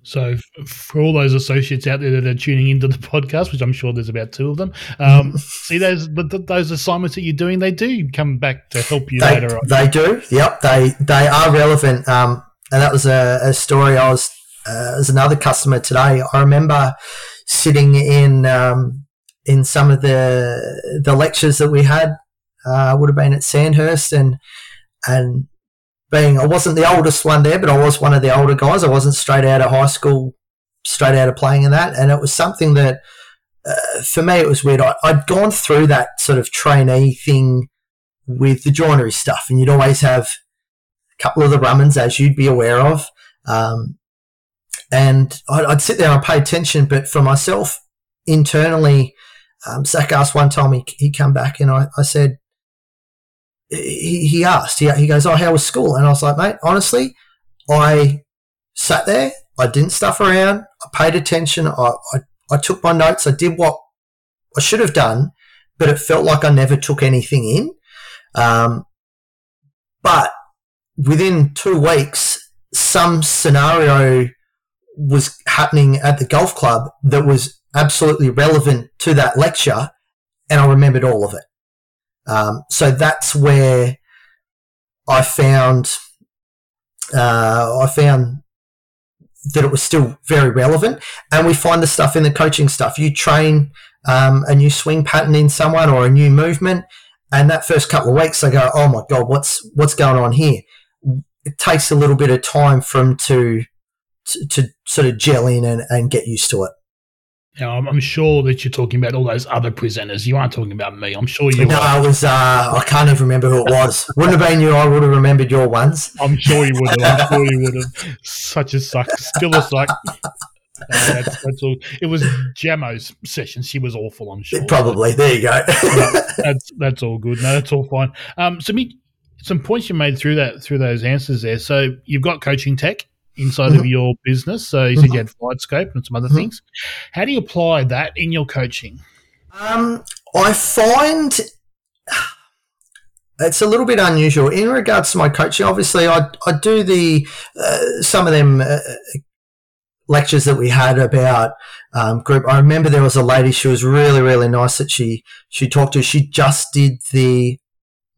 So, for all those associates out there that are tuning into the podcast, which I'm sure there's about two of them, um, see those those assignments that you're doing, they do come back to help you they, later on. They do. Yep, they they are relevant. Um, and that was a, a story I was uh, as another customer today. I remember sitting in um, in some of the the lectures that we had. Uh, would have been at Sandhurst and and being I wasn't the oldest one there, but I was one of the older guys. I wasn't straight out of high school, straight out of playing in that, and it was something that uh, for me it was weird. I, had gone through that sort of trainee thing with the joinery stuff, and you'd always have a couple of the Rummans, as you'd be aware of, um, and I'd, I'd, sit there and pay attention. But for myself internally, um, Zach asked one time he he come back, and I, I said he, he asked, he, he goes, Oh, how was school? And I was like, Mate, honestly, I sat there, I didn't stuff around, I paid attention, I, I, I took my notes, I did what I should have done, but it felt like I never took anything in. Um, but within two weeks, some scenario was happening at the golf club that was absolutely relevant to that lecture, and I remembered all of it. Um, so that's where I found uh, I found that it was still very relevant, and we find the stuff in the coaching stuff. You train um, a new swing pattern in someone or a new movement, and that first couple of weeks they go, "Oh my god, what's what's going on here?" It takes a little bit of time for them to to, to sort of gel in and, and get used to it. Now, I'm, I'm, sure that you're talking about all those other presenters. You aren't talking about me. I'm sure you. No, are. I was. Uh, I can't even remember who it was. Wouldn't have been you. I would have remembered your ones. I'm sure you would have. I'm sure you would have. Such a suck. Still a suck. Uh, that's, that's all. It was Jamo's session. She was awful. I'm sure. Probably. There you go. that's that's all good. No, that's all fine. Um, so me, some points you made through that through those answers there. So you've got coaching tech inside mm-hmm. of your business. So you said you mm-hmm. had FlightScope and some other mm-hmm. things. How do you apply that in your coaching? Um, I find it's a little bit unusual in regards to my coaching. Obviously, I, I do the uh, some of them uh, lectures that we had about um, group. I remember there was a lady. She was really really nice that she she talked to. She just did the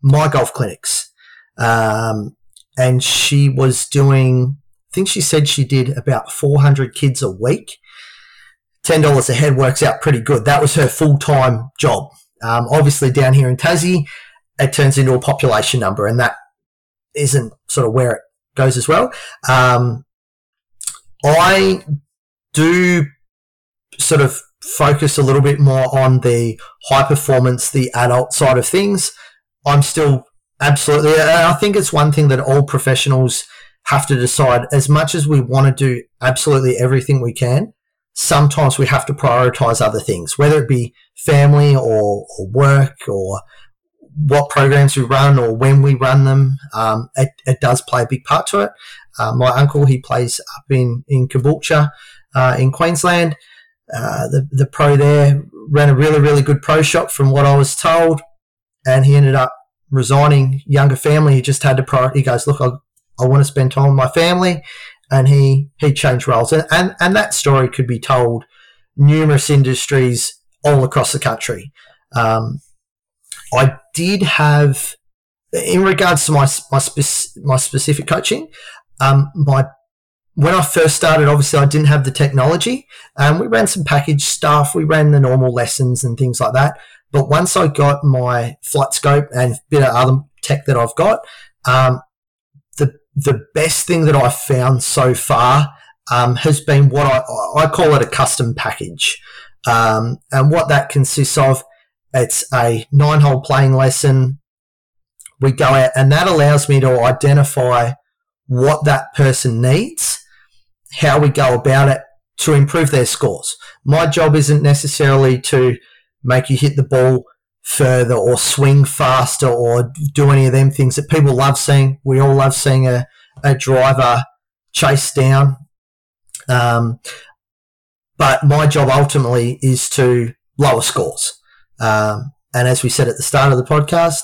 MyGolf clinics, um, and she was doing I think she said she did about 400 kids a week. $10 a head works out pretty good. That was her full time job. Um, obviously, down here in Tassie, it turns into a population number, and that isn't sort of where it goes as well. Um, I do sort of focus a little bit more on the high performance, the adult side of things. I'm still absolutely, I think it's one thing that all professionals have to decide as much as we want to do absolutely everything we can, sometimes we have to prioritize other things, whether it be family or, or work or what programs we run or when we run them. Um, it, it, does play a big part to it. Uh, my uncle, he plays up in, in Caboolture uh, in Queensland. Uh, the, the pro there ran a really, really good pro shop from what I was told. And he ended up resigning, younger family. He just had to prioritize. He goes, look, I'll, I want to spend time with my family. And he, he changed roles. And, and, and that story could be told numerous industries all across the country. Um, I did have, in regards to my, my, spec- my specific coaching, um, my when I first started, obviously I didn't have the technology. Um, we ran some package stuff, we ran the normal lessons and things like that. But once I got my FlightScope and bit of other tech that I've got, um, the best thing that I've found so far um, has been what I, I call it a custom package. Um, and what that consists of, it's a nine hole playing lesson. We go out and that allows me to identify what that person needs, how we go about it to improve their scores. My job isn't necessarily to make you hit the ball further or swing faster or do any of them things that people love seeing. We all love seeing a, a driver chase down. Um, but my job ultimately is to lower scores. Um, and as we said at the start of the podcast,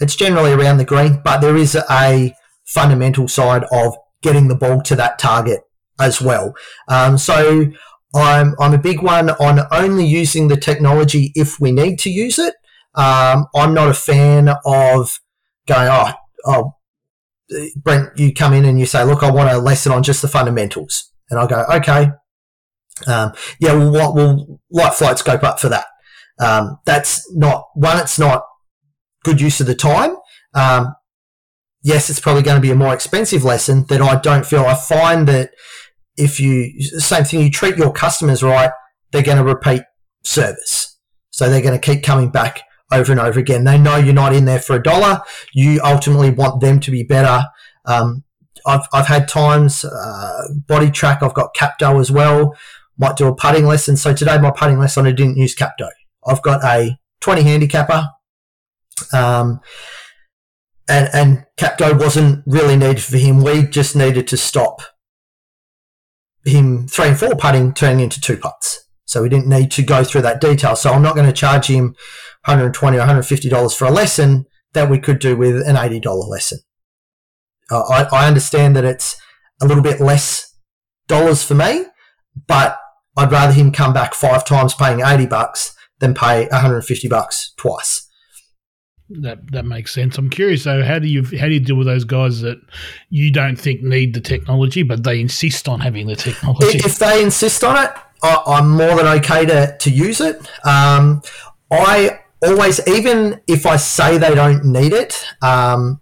it's generally around the green, but there is a fundamental side of getting the ball to that target as well. Um, so I'm, I'm a big one on only using the technology if we need to use it. Um, I'm not a fan of going, oh, oh, Brent, you come in and you say, look, I want a lesson on just the fundamentals. And I go, okay. Um, yeah, well, will light FlightScope up for that? Um, that's not one. It's not good use of the time. Um, yes, it's probably going to be a more expensive lesson that I don't feel. I find that if you same thing, you treat your customers right, they're going to repeat service. So they're going to keep coming back over and over again. They know you're not in there for a dollar. You ultimately want them to be better. Um, I've, I've had times, uh, body track, I've got Capto as well. Might do a putting lesson. So today, my putting lesson, I didn't use Capto. I've got a 20 handicapper. Um, and, and Capto wasn't really needed for him. We just needed to stop him three and four putting turning into two putts. So we didn't need to go through that detail. So I'm not going to charge him 120 or 150 dollars for a lesson that we could do with an 80 dollar lesson. Uh, I, I understand that it's a little bit less dollars for me, but I'd rather him come back five times paying 80 bucks than pay 150 bucks twice. That that makes sense. I'm curious though, how do you how do you deal with those guys that you don't think need the technology, but they insist on having the technology? If they insist on it, I, am more than okay to, to use it. Um, I always, even if I say they don't need it, um,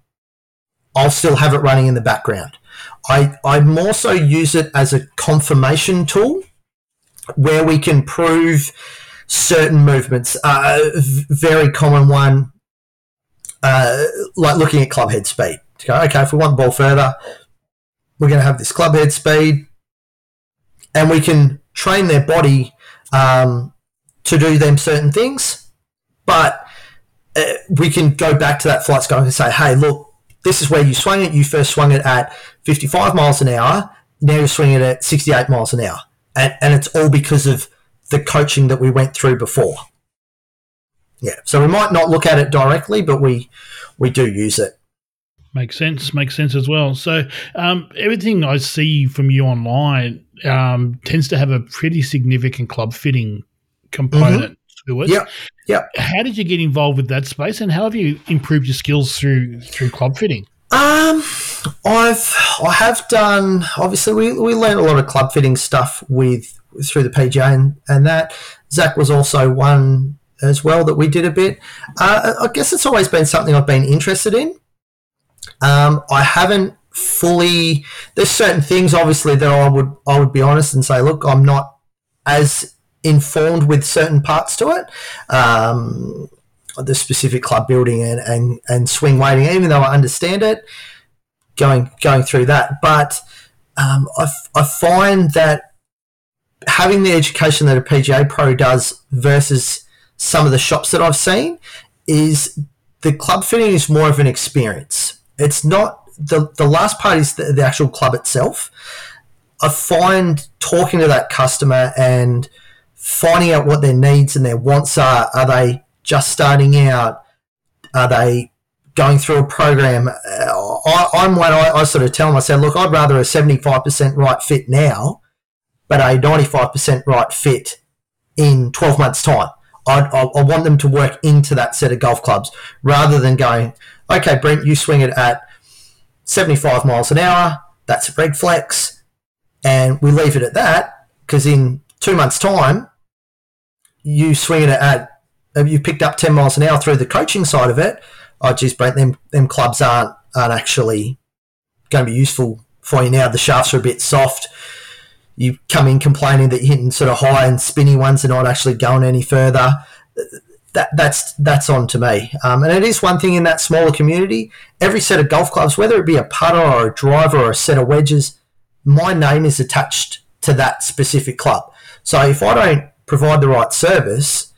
I'll still have it running in the background. I, I more so use it as a confirmation tool where we can prove certain movements. Uh, very common one uh, like looking at club head speed. Okay, if we want the ball further, we're going to have this club head speed, and we can train their body um, to do them certain things, but uh, we can go back to that FlightScope and say, hey, look, this is where you swung it. You first swung it at 55 miles an hour. Now you're swinging it at 68 miles an hour. And, and it's all because of the coaching that we went through before. Yeah, so we might not look at it directly, but we we do use it. Makes sense. Makes sense as well. So um, everything I see from you online um, tends to have a pretty significant club fitting component mm-hmm. to it. Yeah. Yeah. How did you get involved with that space, and how have you improved your skills through through club fitting? Um, I've I have done. Obviously, we we learned a lot of club fitting stuff with through the PGA and, and that. Zach was also one as well that we did a bit. Uh, I guess it's always been something I've been interested in. Um, I haven't fully. There's certain things, obviously, that I would I would be honest and say, look, I'm not as informed with certain parts to it. Um, the specific club building and, and, and swing weighting, even though I understand it, going going through that. But um, I, I find that having the education that a PGA pro does versus some of the shops that I've seen is the club fitting is more of an experience. It's not the the last part is the, the actual club itself. I find talking to that customer and finding out what their needs and their wants are. Are they just starting out? Are they going through a program? Uh, I, am one. I, I, sort of tell them. I said, look, I'd rather a 75% right fit now, but a 95% right fit in 12 months' time. I, I, want them to work into that set of golf clubs rather than going, okay, Brent, you swing it at 75 miles an hour. That's a red flex. And we leave it at that because in two months' time, you swing it at, you picked up 10 miles an hour through the coaching side of it. Oh, geez, Brent, them, them clubs aren't, aren't actually going to be useful for you now. The shafts are a bit soft you come in complaining that you're hitting sort of high and spinny ones and not actually going any further. That, that's that's on to me. Um, and it is one thing in that smaller community. Every set of golf clubs, whether it be a putter or a driver or a set of wedges, my name is attached to that specific club. So if I don't provide the right service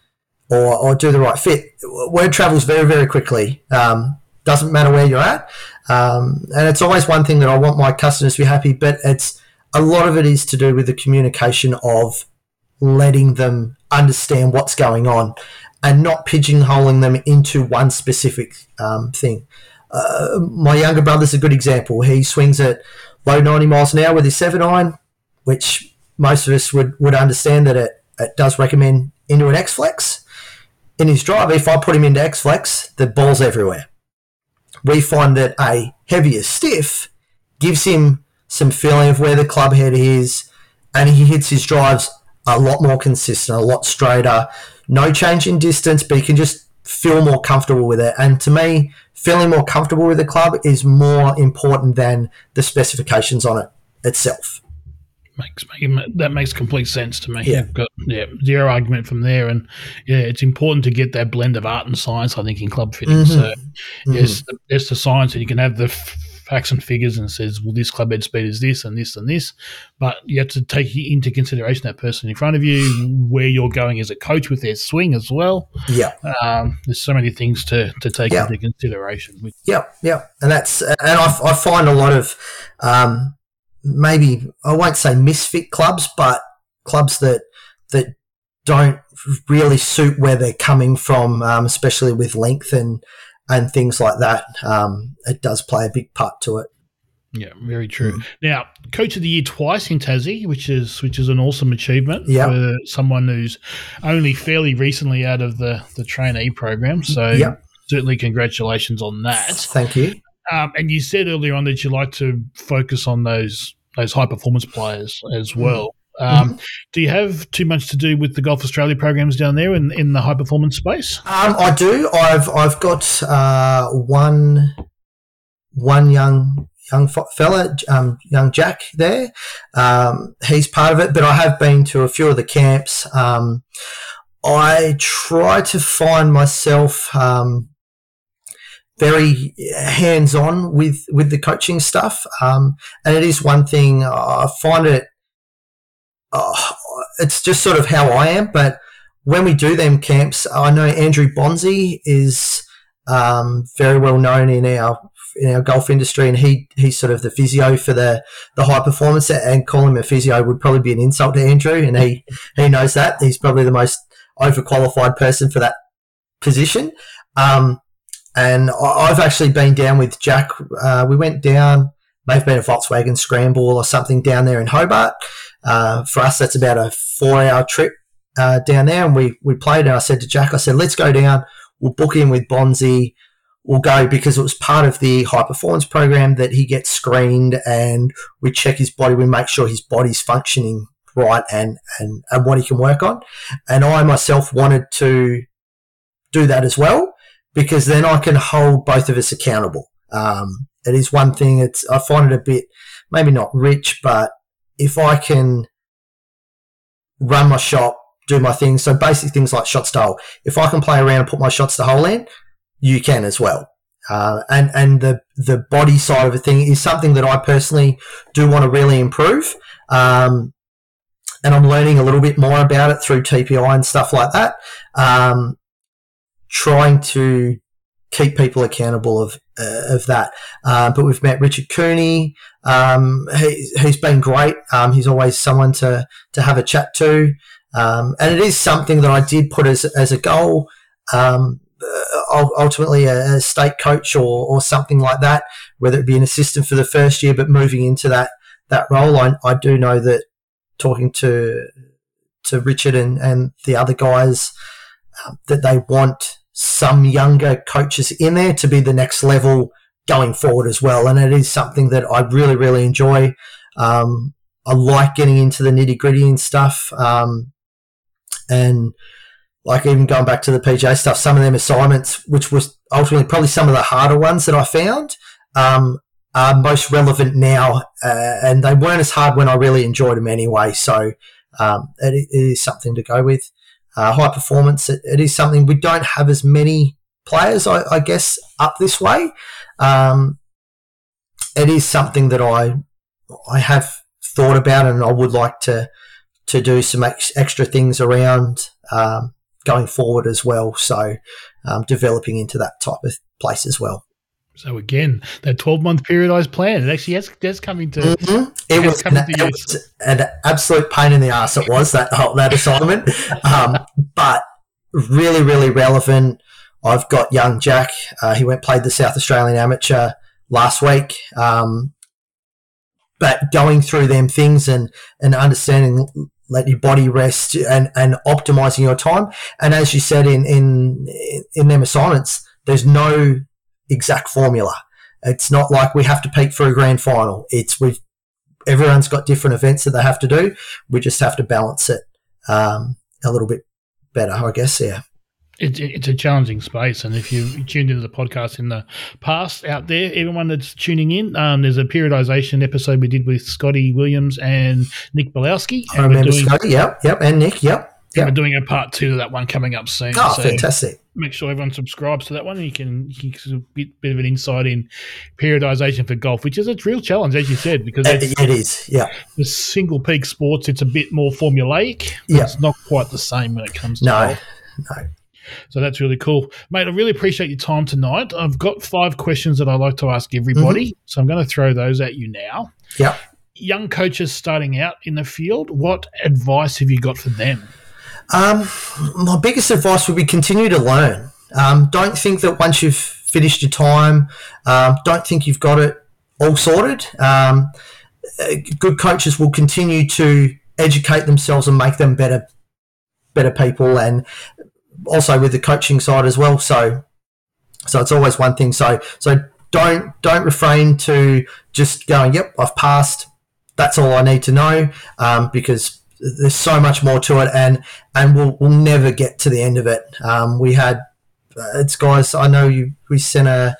or, or do the right fit, word travels very very quickly. Um, doesn't matter where you're at, um, and it's always one thing that I want my customers to be happy. But it's a lot of it is to do with the communication of letting them understand what's going on and not pigeonholing them into one specific um, thing. Uh, my younger brother's a good example. He swings at low 90 miles an hour with his 7 iron, which most of us would, would understand that it, it does recommend into an X Flex. In his drive, if I put him into X Flex, the ball's everywhere. We find that a heavier stiff gives him some feeling of where the club head is, and he hits his drives a lot more consistent, a lot straighter. No change in distance, but you can just feel more comfortable with it. And to me, feeling more comfortable with the club is more important than the specifications on it itself. Makes that makes complete sense to me. Yeah, got yeah zero argument from there, and yeah, it's important to get that blend of art and science. I think in club fitting. Mm-hmm. So mm-hmm. yes, there's the science, and you can have the facts and figures and says, well, this club head speed is this and this and this. But you have to take into consideration that person in front of you, where you're going as a coach with their swing as well. Yeah. Um, there's so many things to, to take yeah. into consideration. Yeah, yeah. And that's, and I, I find a lot of, um, maybe, I won't say misfit clubs, but clubs that, that don't really suit where they're coming from, um, especially with length and, and things like that. Um, it does play a big part to it. Yeah, very true. Mm. Now, coach of the year twice in Tassie, which is which is an awesome achievement yep. for someone who's only fairly recently out of the the trainee program. So yep. certainly congratulations on that. Thank you. Um, and you said earlier on that you like to focus on those those high performance players as mm. well. Um, mm-hmm. Do you have too much to do with the Golf Australia programs down there in, in the high performance space? Um, I do. I've I've got uh, one one young young fella, um, young Jack there. Um, he's part of it, but I have been to a few of the camps. Um, I try to find myself um, very hands on with with the coaching stuff, and it is one thing I find it uh, it's just sort of how I am. But when we do them camps, I know Andrew Bonzi is um, very well known in our in our golf industry, and he he's sort of the physio for the the high performance. And calling him a physio would probably be an insult to Andrew, and he he knows that he's probably the most overqualified person for that position. Um, and I've actually been down with Jack. Uh, we went down, may have been a Volkswagen Scramble or something down there in Hobart. Uh, for us, that's about a four hour trip uh, down there. And we, we played, and I said to Jack, I said, let's go down. We'll book in with Bonzi. We'll go because it was part of the high performance program that he gets screened and we check his body. We make sure his body's functioning right and, and, and what he can work on. And I myself wanted to do that as well because then I can hold both of us accountable. Um, it is one thing. It's I find it a bit maybe not rich, but if I can run my shot, do my things, so basic things like shots to hole, if I can play around and put my shots to hole in, you can as well. Uh, and and the the body side of a thing is something that I personally do want to really improve. Um, and I'm learning a little bit more about it through TPI and stuff like that. Um, trying to keep people accountable of uh, of that. Uh, but we've met Richard Cooney. Um, he, has been great. Um, he's always someone to to have a chat to, um, and it is something that I did put as as a goal. Um, uh, ultimately, a, a, state coach or, or something like that, whether it be an assistant for the first year, but moving into that that role, I, I do know that talking to to Richard and, and the other guys um, that they want some younger coaches in there to be the next level going forward as well. And it is something that I really, really enjoy. Um, I like getting into the nitty gritty and stuff. Um, and like even going back to the PJ stuff, some of them assignments, which was ultimately probably some of the harder ones that I found, um, are most relevant now. Uh, and they weren't as hard when I really enjoyed them anyway. So um, it, it is something to go with uh, high performance. It, it is something we don't have as many players, I, I guess, up this way. Um, it is something that I I have thought about, and I would like to to do some ex- extra things around um, going forward as well. So, um, developing into that type of place as well. So again, that twelve month periodized plan, it actually has, has coming to. Mm-hmm. It, was an, it was an, absolute pain in the ass. It was that whole, that assignment, um, but really, really relevant. I've got young Jack. Uh, he went played the South Australian Amateur last week. Um, but going through them things and and understanding let your body rest and and optimizing your time. And as you said in in in them assignments, there's no exact formula. It's not like we have to peak for a grand final. It's we've everyone's got different events that they have to do. We just have to balance it um, a little bit better, I guess. Yeah. It, it's a challenging space, and if you tuned into the podcast in the past out there, everyone that's tuning in, um, there's a periodization episode we did with Scotty Williams and Nick Belowski. I remember doing, Scotty, yep, yep, and Nick, yep. Yep. We're doing a part two of that one coming up soon. Oh, so fantastic! Make sure everyone subscribes to that one. And you can, you can a bit, bit of an insight in periodization for golf, which is a real challenge, as you said, because it, it is. Yeah, the single peak sports, it's a bit more formulaic. Yeah, it's not quite the same when it comes to no, golf. no. So that's really cool. Mate, I really appreciate your time tonight. I've got five questions that I like to ask everybody. Mm-hmm. So I'm going to throw those at you now. Yeah. Young coaches starting out in the field, what advice have you got for them? Um, my biggest advice would be continue to learn. Um, don't think that once you've finished your time, um, don't think you've got it all sorted. Um, good coaches will continue to educate themselves and make them better better people and also with the coaching side as well so so it's always one thing so so don't don't refrain to just going yep i've passed that's all i need to know um, because there's so much more to it, and and we'll we'll never get to the end of it. Um, we had uh, it's guys. I know you. We sent a.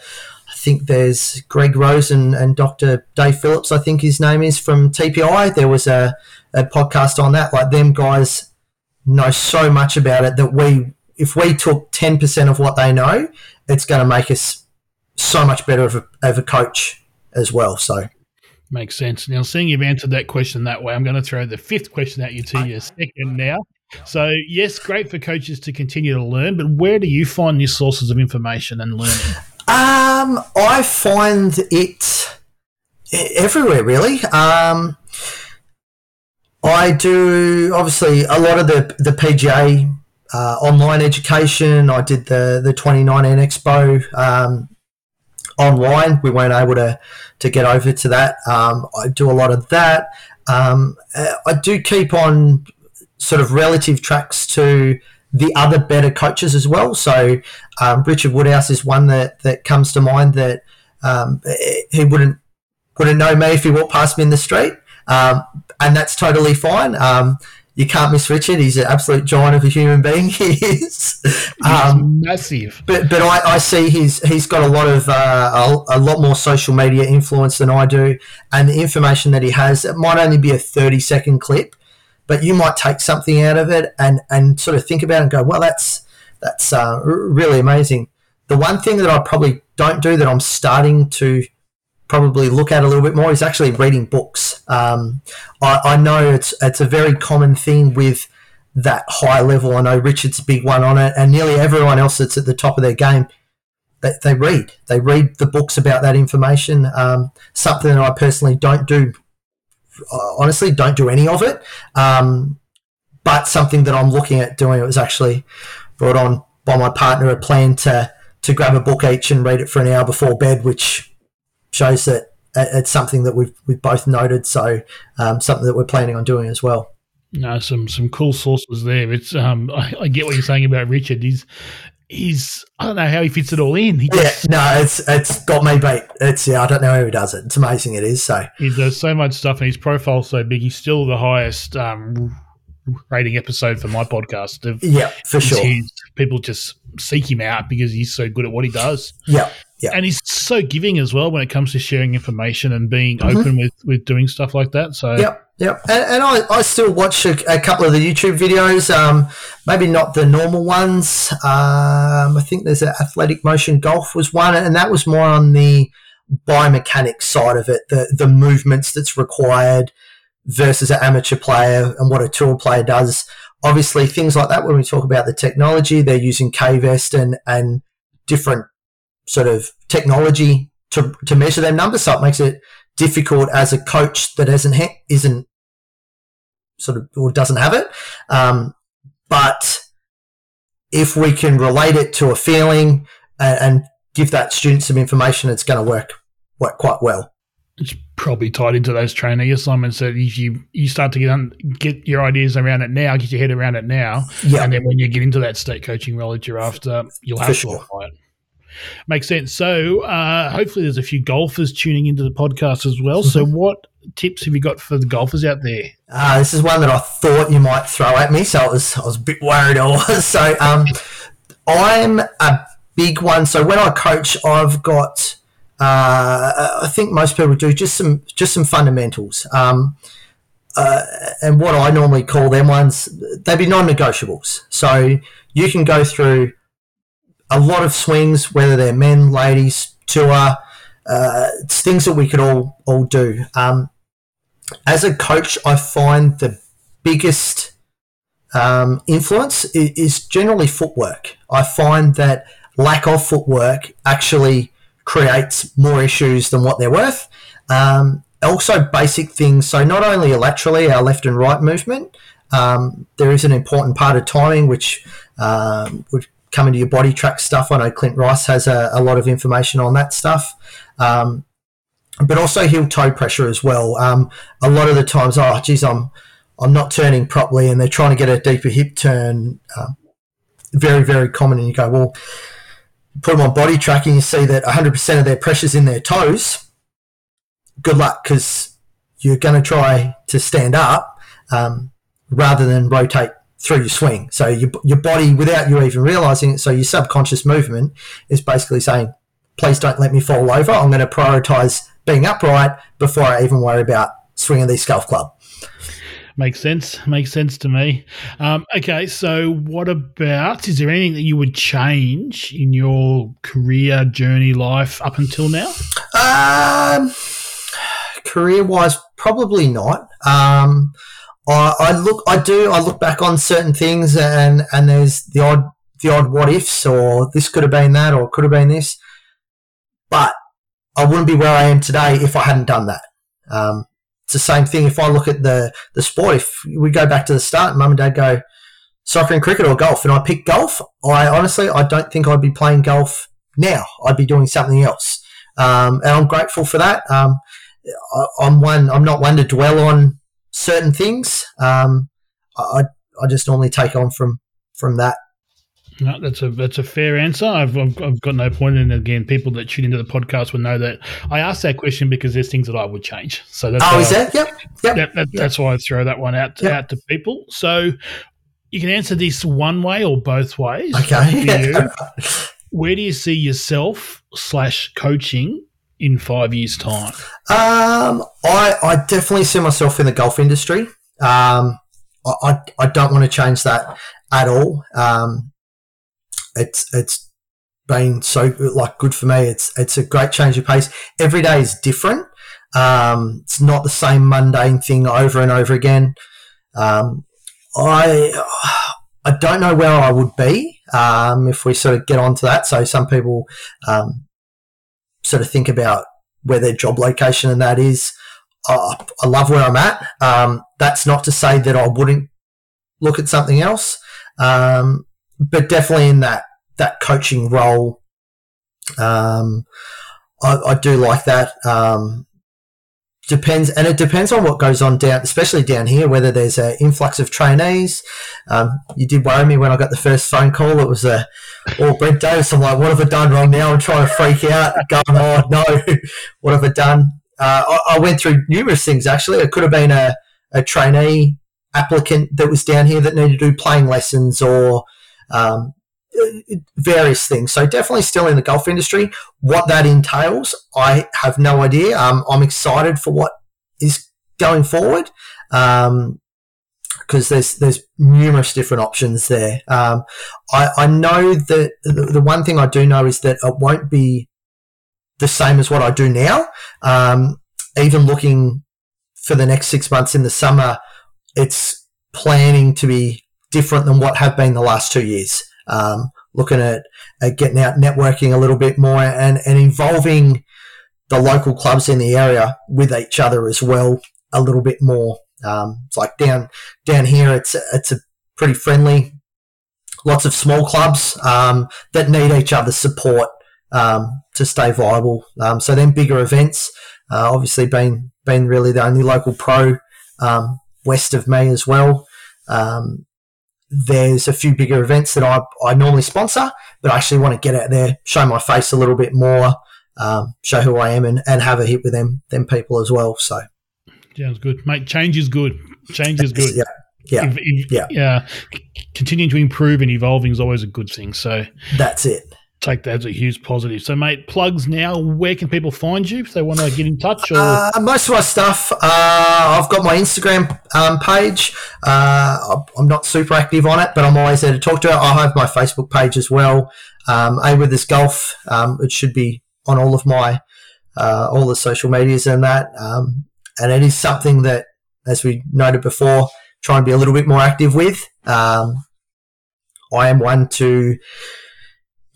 I think there's Greg Rose and, and Dr. Dave Phillips. I think his name is from TPI. There was a, a podcast on that. Like them guys know so much about it that we, if we took ten percent of what they know, it's going to make us so much better of a, of a coach as well. So Makes sense. Now, seeing you've answered that question that way, I'm going to throw the fifth question at you to you second now. So, yes, great for coaches to continue to learn, but where do you find your sources of information and learning? Um, I find it everywhere, really. Um, I do obviously a lot of the the PGA uh, online education. I did the the 2019 Expo um, online. We weren't able to to get over to that. Um, I do a lot of that. Um, I do keep on sort of relative tracks to the other better coaches as well. So um, Richard Woodhouse is one that, that comes to mind that um, he wouldn't wouldn't know me if he walked past me in the street, um, and that's totally fine. You can't miss Richard. He's an absolute giant of a human being. He is um, massive. But but I, I, see he's he's got a lot of uh, a, a, lot more social media influence than I do, and the information that he has it might only be a thirty second clip, but you might take something out of it and and sort of think about it and go, well, that's that's uh, really amazing. The one thing that I probably don't do that I'm starting to probably look at a little bit more is actually reading books. Um, I, I, know it's it's a very common thing with that high level. I know Richard's a big one on it, and nearly everyone else that's at the top of their game. They, they read. They read the books about that information. Um, something that I personally don't do. Honestly, don't do any of it. Um, but something that I'm looking at doing. It was actually brought on by my partner a plan to to grab a book each and read it for an hour before bed, which shows that it's something that we've we've both noted. So um, something that we're planning on doing as well. No, some some cool sources there. It's um, I, I, get what you're saying about Richard. He's he's I don't know how he fits it all in. He yeah, no, it's it's got me beat. It's yeah, I don't know how he does it. It's amazing. It is so. He does so much stuff, and his profile's so big. He's still the highest um, rating episode for my podcast. Of, yeah, for sure. People just seek him out because he's so good at what he does. Yeah, yeah. And he's so giving as well when it comes to sharing information and being mm-hmm. open with, with doing stuff like that. So Yep. Yep. And, and I, I still watch a, a, couple of the YouTube videos, um, maybe not the normal ones. Um, I think there's an athletic motion golf was one, and that was more on the biomechanics side of it, the, the movements that's required versus an amateur player and what a tour player does. Obviously, things like that, when we talk about the technology, they're using K-Vest and, and different sort of technology to, to measure their numbers. So it makes it difficult as a coach that isn't isn't sort of or doesn't have it. Um, but if we can relate it to a feeling and, and give that student some information, it's going to work work quite well. it's probably tied into those training assignments that if you you start to get un, get your ideas around it now, get your head around it now, Yeah. and then when you get into that state coaching role that you're after, you'll have For to sure. apply it. Makes sense. So uh, hopefully, there's a few golfers tuning into the podcast as well. So, what tips have you got for the golfers out there? Uh, this is one that I thought you might throw at me, so I was I was a bit worried I was. So um, I'm a big one. So when I coach, I've got uh, I think most people do just some just some fundamentals. Um, uh, and what I normally call them ones, they'd be non-negotiables. So you can go through a lot of swings, whether they're men, ladies, tour. Uh, it's things that we could all all do. Um, as a coach, I find the biggest um, influence is, is generally footwork. I find that lack of footwork actually creates more issues than what they're worth. Um, also, basic things. So, not only laterally, our left and right movement, um, there is an important part of timing, which um, would come into your BodiTrak stuff. I know Clint Rice has a, a lot of information on that stuff. Um, but also heel toe pressure as well. Um, a lot of the times, oh, geez, I'm I'm not turning properly, and they're trying to get a deeper hip turn. Um, very, very common. And you go, well, put them on body tracking, you see that 100% of their pressure's in their toes. Good luck, because you're going to try to stand up um, rather than rotate through your swing. So your, your body, without you even realizing it, so your subconscious movement is basically saying, please don't let me fall over. I'm going to prioritize being upright before I even worry about swinging this golf club. Makes sense. Makes sense to me. Um, okay, so what about? Is there anything that you would change in your career journey, life up until now? Um, career wise, probably not. Um, I, I look, I do, I look back on certain things, and and there's the odd, the odd what ifs, or this could have been that, or could have been this, but I wouldn't be where I am today if I hadn't done that. Um, it's the same thing. If I look at the the sport, if we go back to the start, mum and dad go soccer and cricket or golf, and I pick golf. I honestly, I don't think I'd be playing golf now. I'd be doing something else, um, and I'm grateful for that. Um, I, I'm one. I'm not one to dwell on certain things. Um, I I just normally take on from from that. No, that's a that's a fair answer. I've, I've, I've got no point in it. Again, people that tune into the podcast will know that I asked that question because there's things that I would change. So that's Oh, is I- that? Yep, yep. that, that, that's why I throw that one out Yep. out to people. So you can answer this one way or both ways. Okay. you. Where do you see yourself slash coaching in five years' time? Um, I, I definitely see myself in the golf industry. Um, I, I, I don't want to change that at all. Um, it's it's been so like good for me. It's it's a great change of pace. Every day is different. Um, it's not the same mundane thing over and over again. Um, I I don't know where I would be um, if we sort of get onto that. So some people um, sort of think about where their job location and that is. I, I love where I'm at. Um, that's not to say that I wouldn't look at something else, um, but definitely in that that coaching role, um, I, I do like that. Depends, and it depends on what goes on down, especially down here. Whether there's an influx of trainees. Um, you did worry me when I got the first phone call. It was a or Brent Davis. I'm like, what have I done wrong now? I'm trying to freak out, going, oh no, what have I done? Uh, I, I went through numerous things actually. It could have been a, a trainee applicant that was down here that needed to do playing lessons or um, various things. So definitely still in the golf industry. What that entails, I have no idea. Um, I'm excited for what is going forward. Um, because there's there's numerous different options there. Um, I, I know that the, the one thing I do know is that it won't be the same as what I do now. Um, even looking for the next six months in the summer, it's planning to be different than what have been the last two years. Um, looking at, at getting out networking a little bit more and, and involving the local clubs in the area with each other as well a little bit more. Um, it's like down down here, it's it's a pretty friendly. Lots of small clubs um, that need each other's support um, to stay viable. Um, so then bigger events, Uh, obviously, being being really the only local pro um, west of me as well. Um, there's a few bigger events that I, I normally sponsor, but I actually want to get out there, show my face a little bit more, um, show who I am, and, and have a hit with them them people as well. So sounds good, mate. Change is good. Change is good. yeah, yeah, If- if- Yeah. yeah. Continuing to improve and evolving is always a good thing. So that's it. Take that as a huge positive. So, mate, plugs now. Where can people find you if they want to get in touch? Or Uh, most of my stuff, uh, I've got my Instagram um, page. Uh, I'm not super active on it, but I'm always there to talk to it. I have my Facebook page as well. Um, A with this golf, um, it should be on all of my uh, all the social medias and that. Um, and it is something that, as we noted before, try and be a little bit more active with. Um, I am one to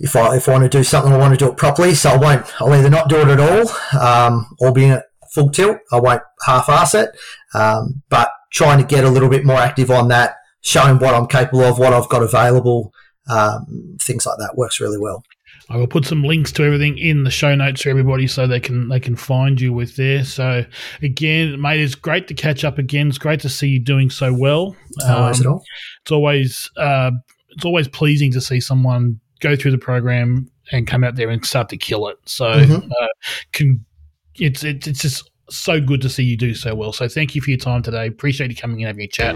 if I if I want to do something, I want to do it properly. So I won't. I'll either not do it at all, um, or be in it full tilt. I won't half-ass it, um, but trying to get a little bit more active on that, showing what I'm capable of, what I've got available, um, things like that works really well. I will put some links to everything in the show notes for everybody so they can they can find you with there. So again, mate, it's great to catch up again. It's great to see you doing so well. No Um, at all. it's always uh, it's always pleasing to see someone go through the program and come out there and start to kill it. So Mhm. uh, can it's, it's it's just so good to see you do so well. So thank you for your time today. Appreciate you coming and having a chat.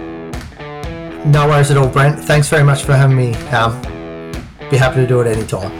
No worries at all, Brent. Thanks very much for having me. Um, be happy to do it anytime.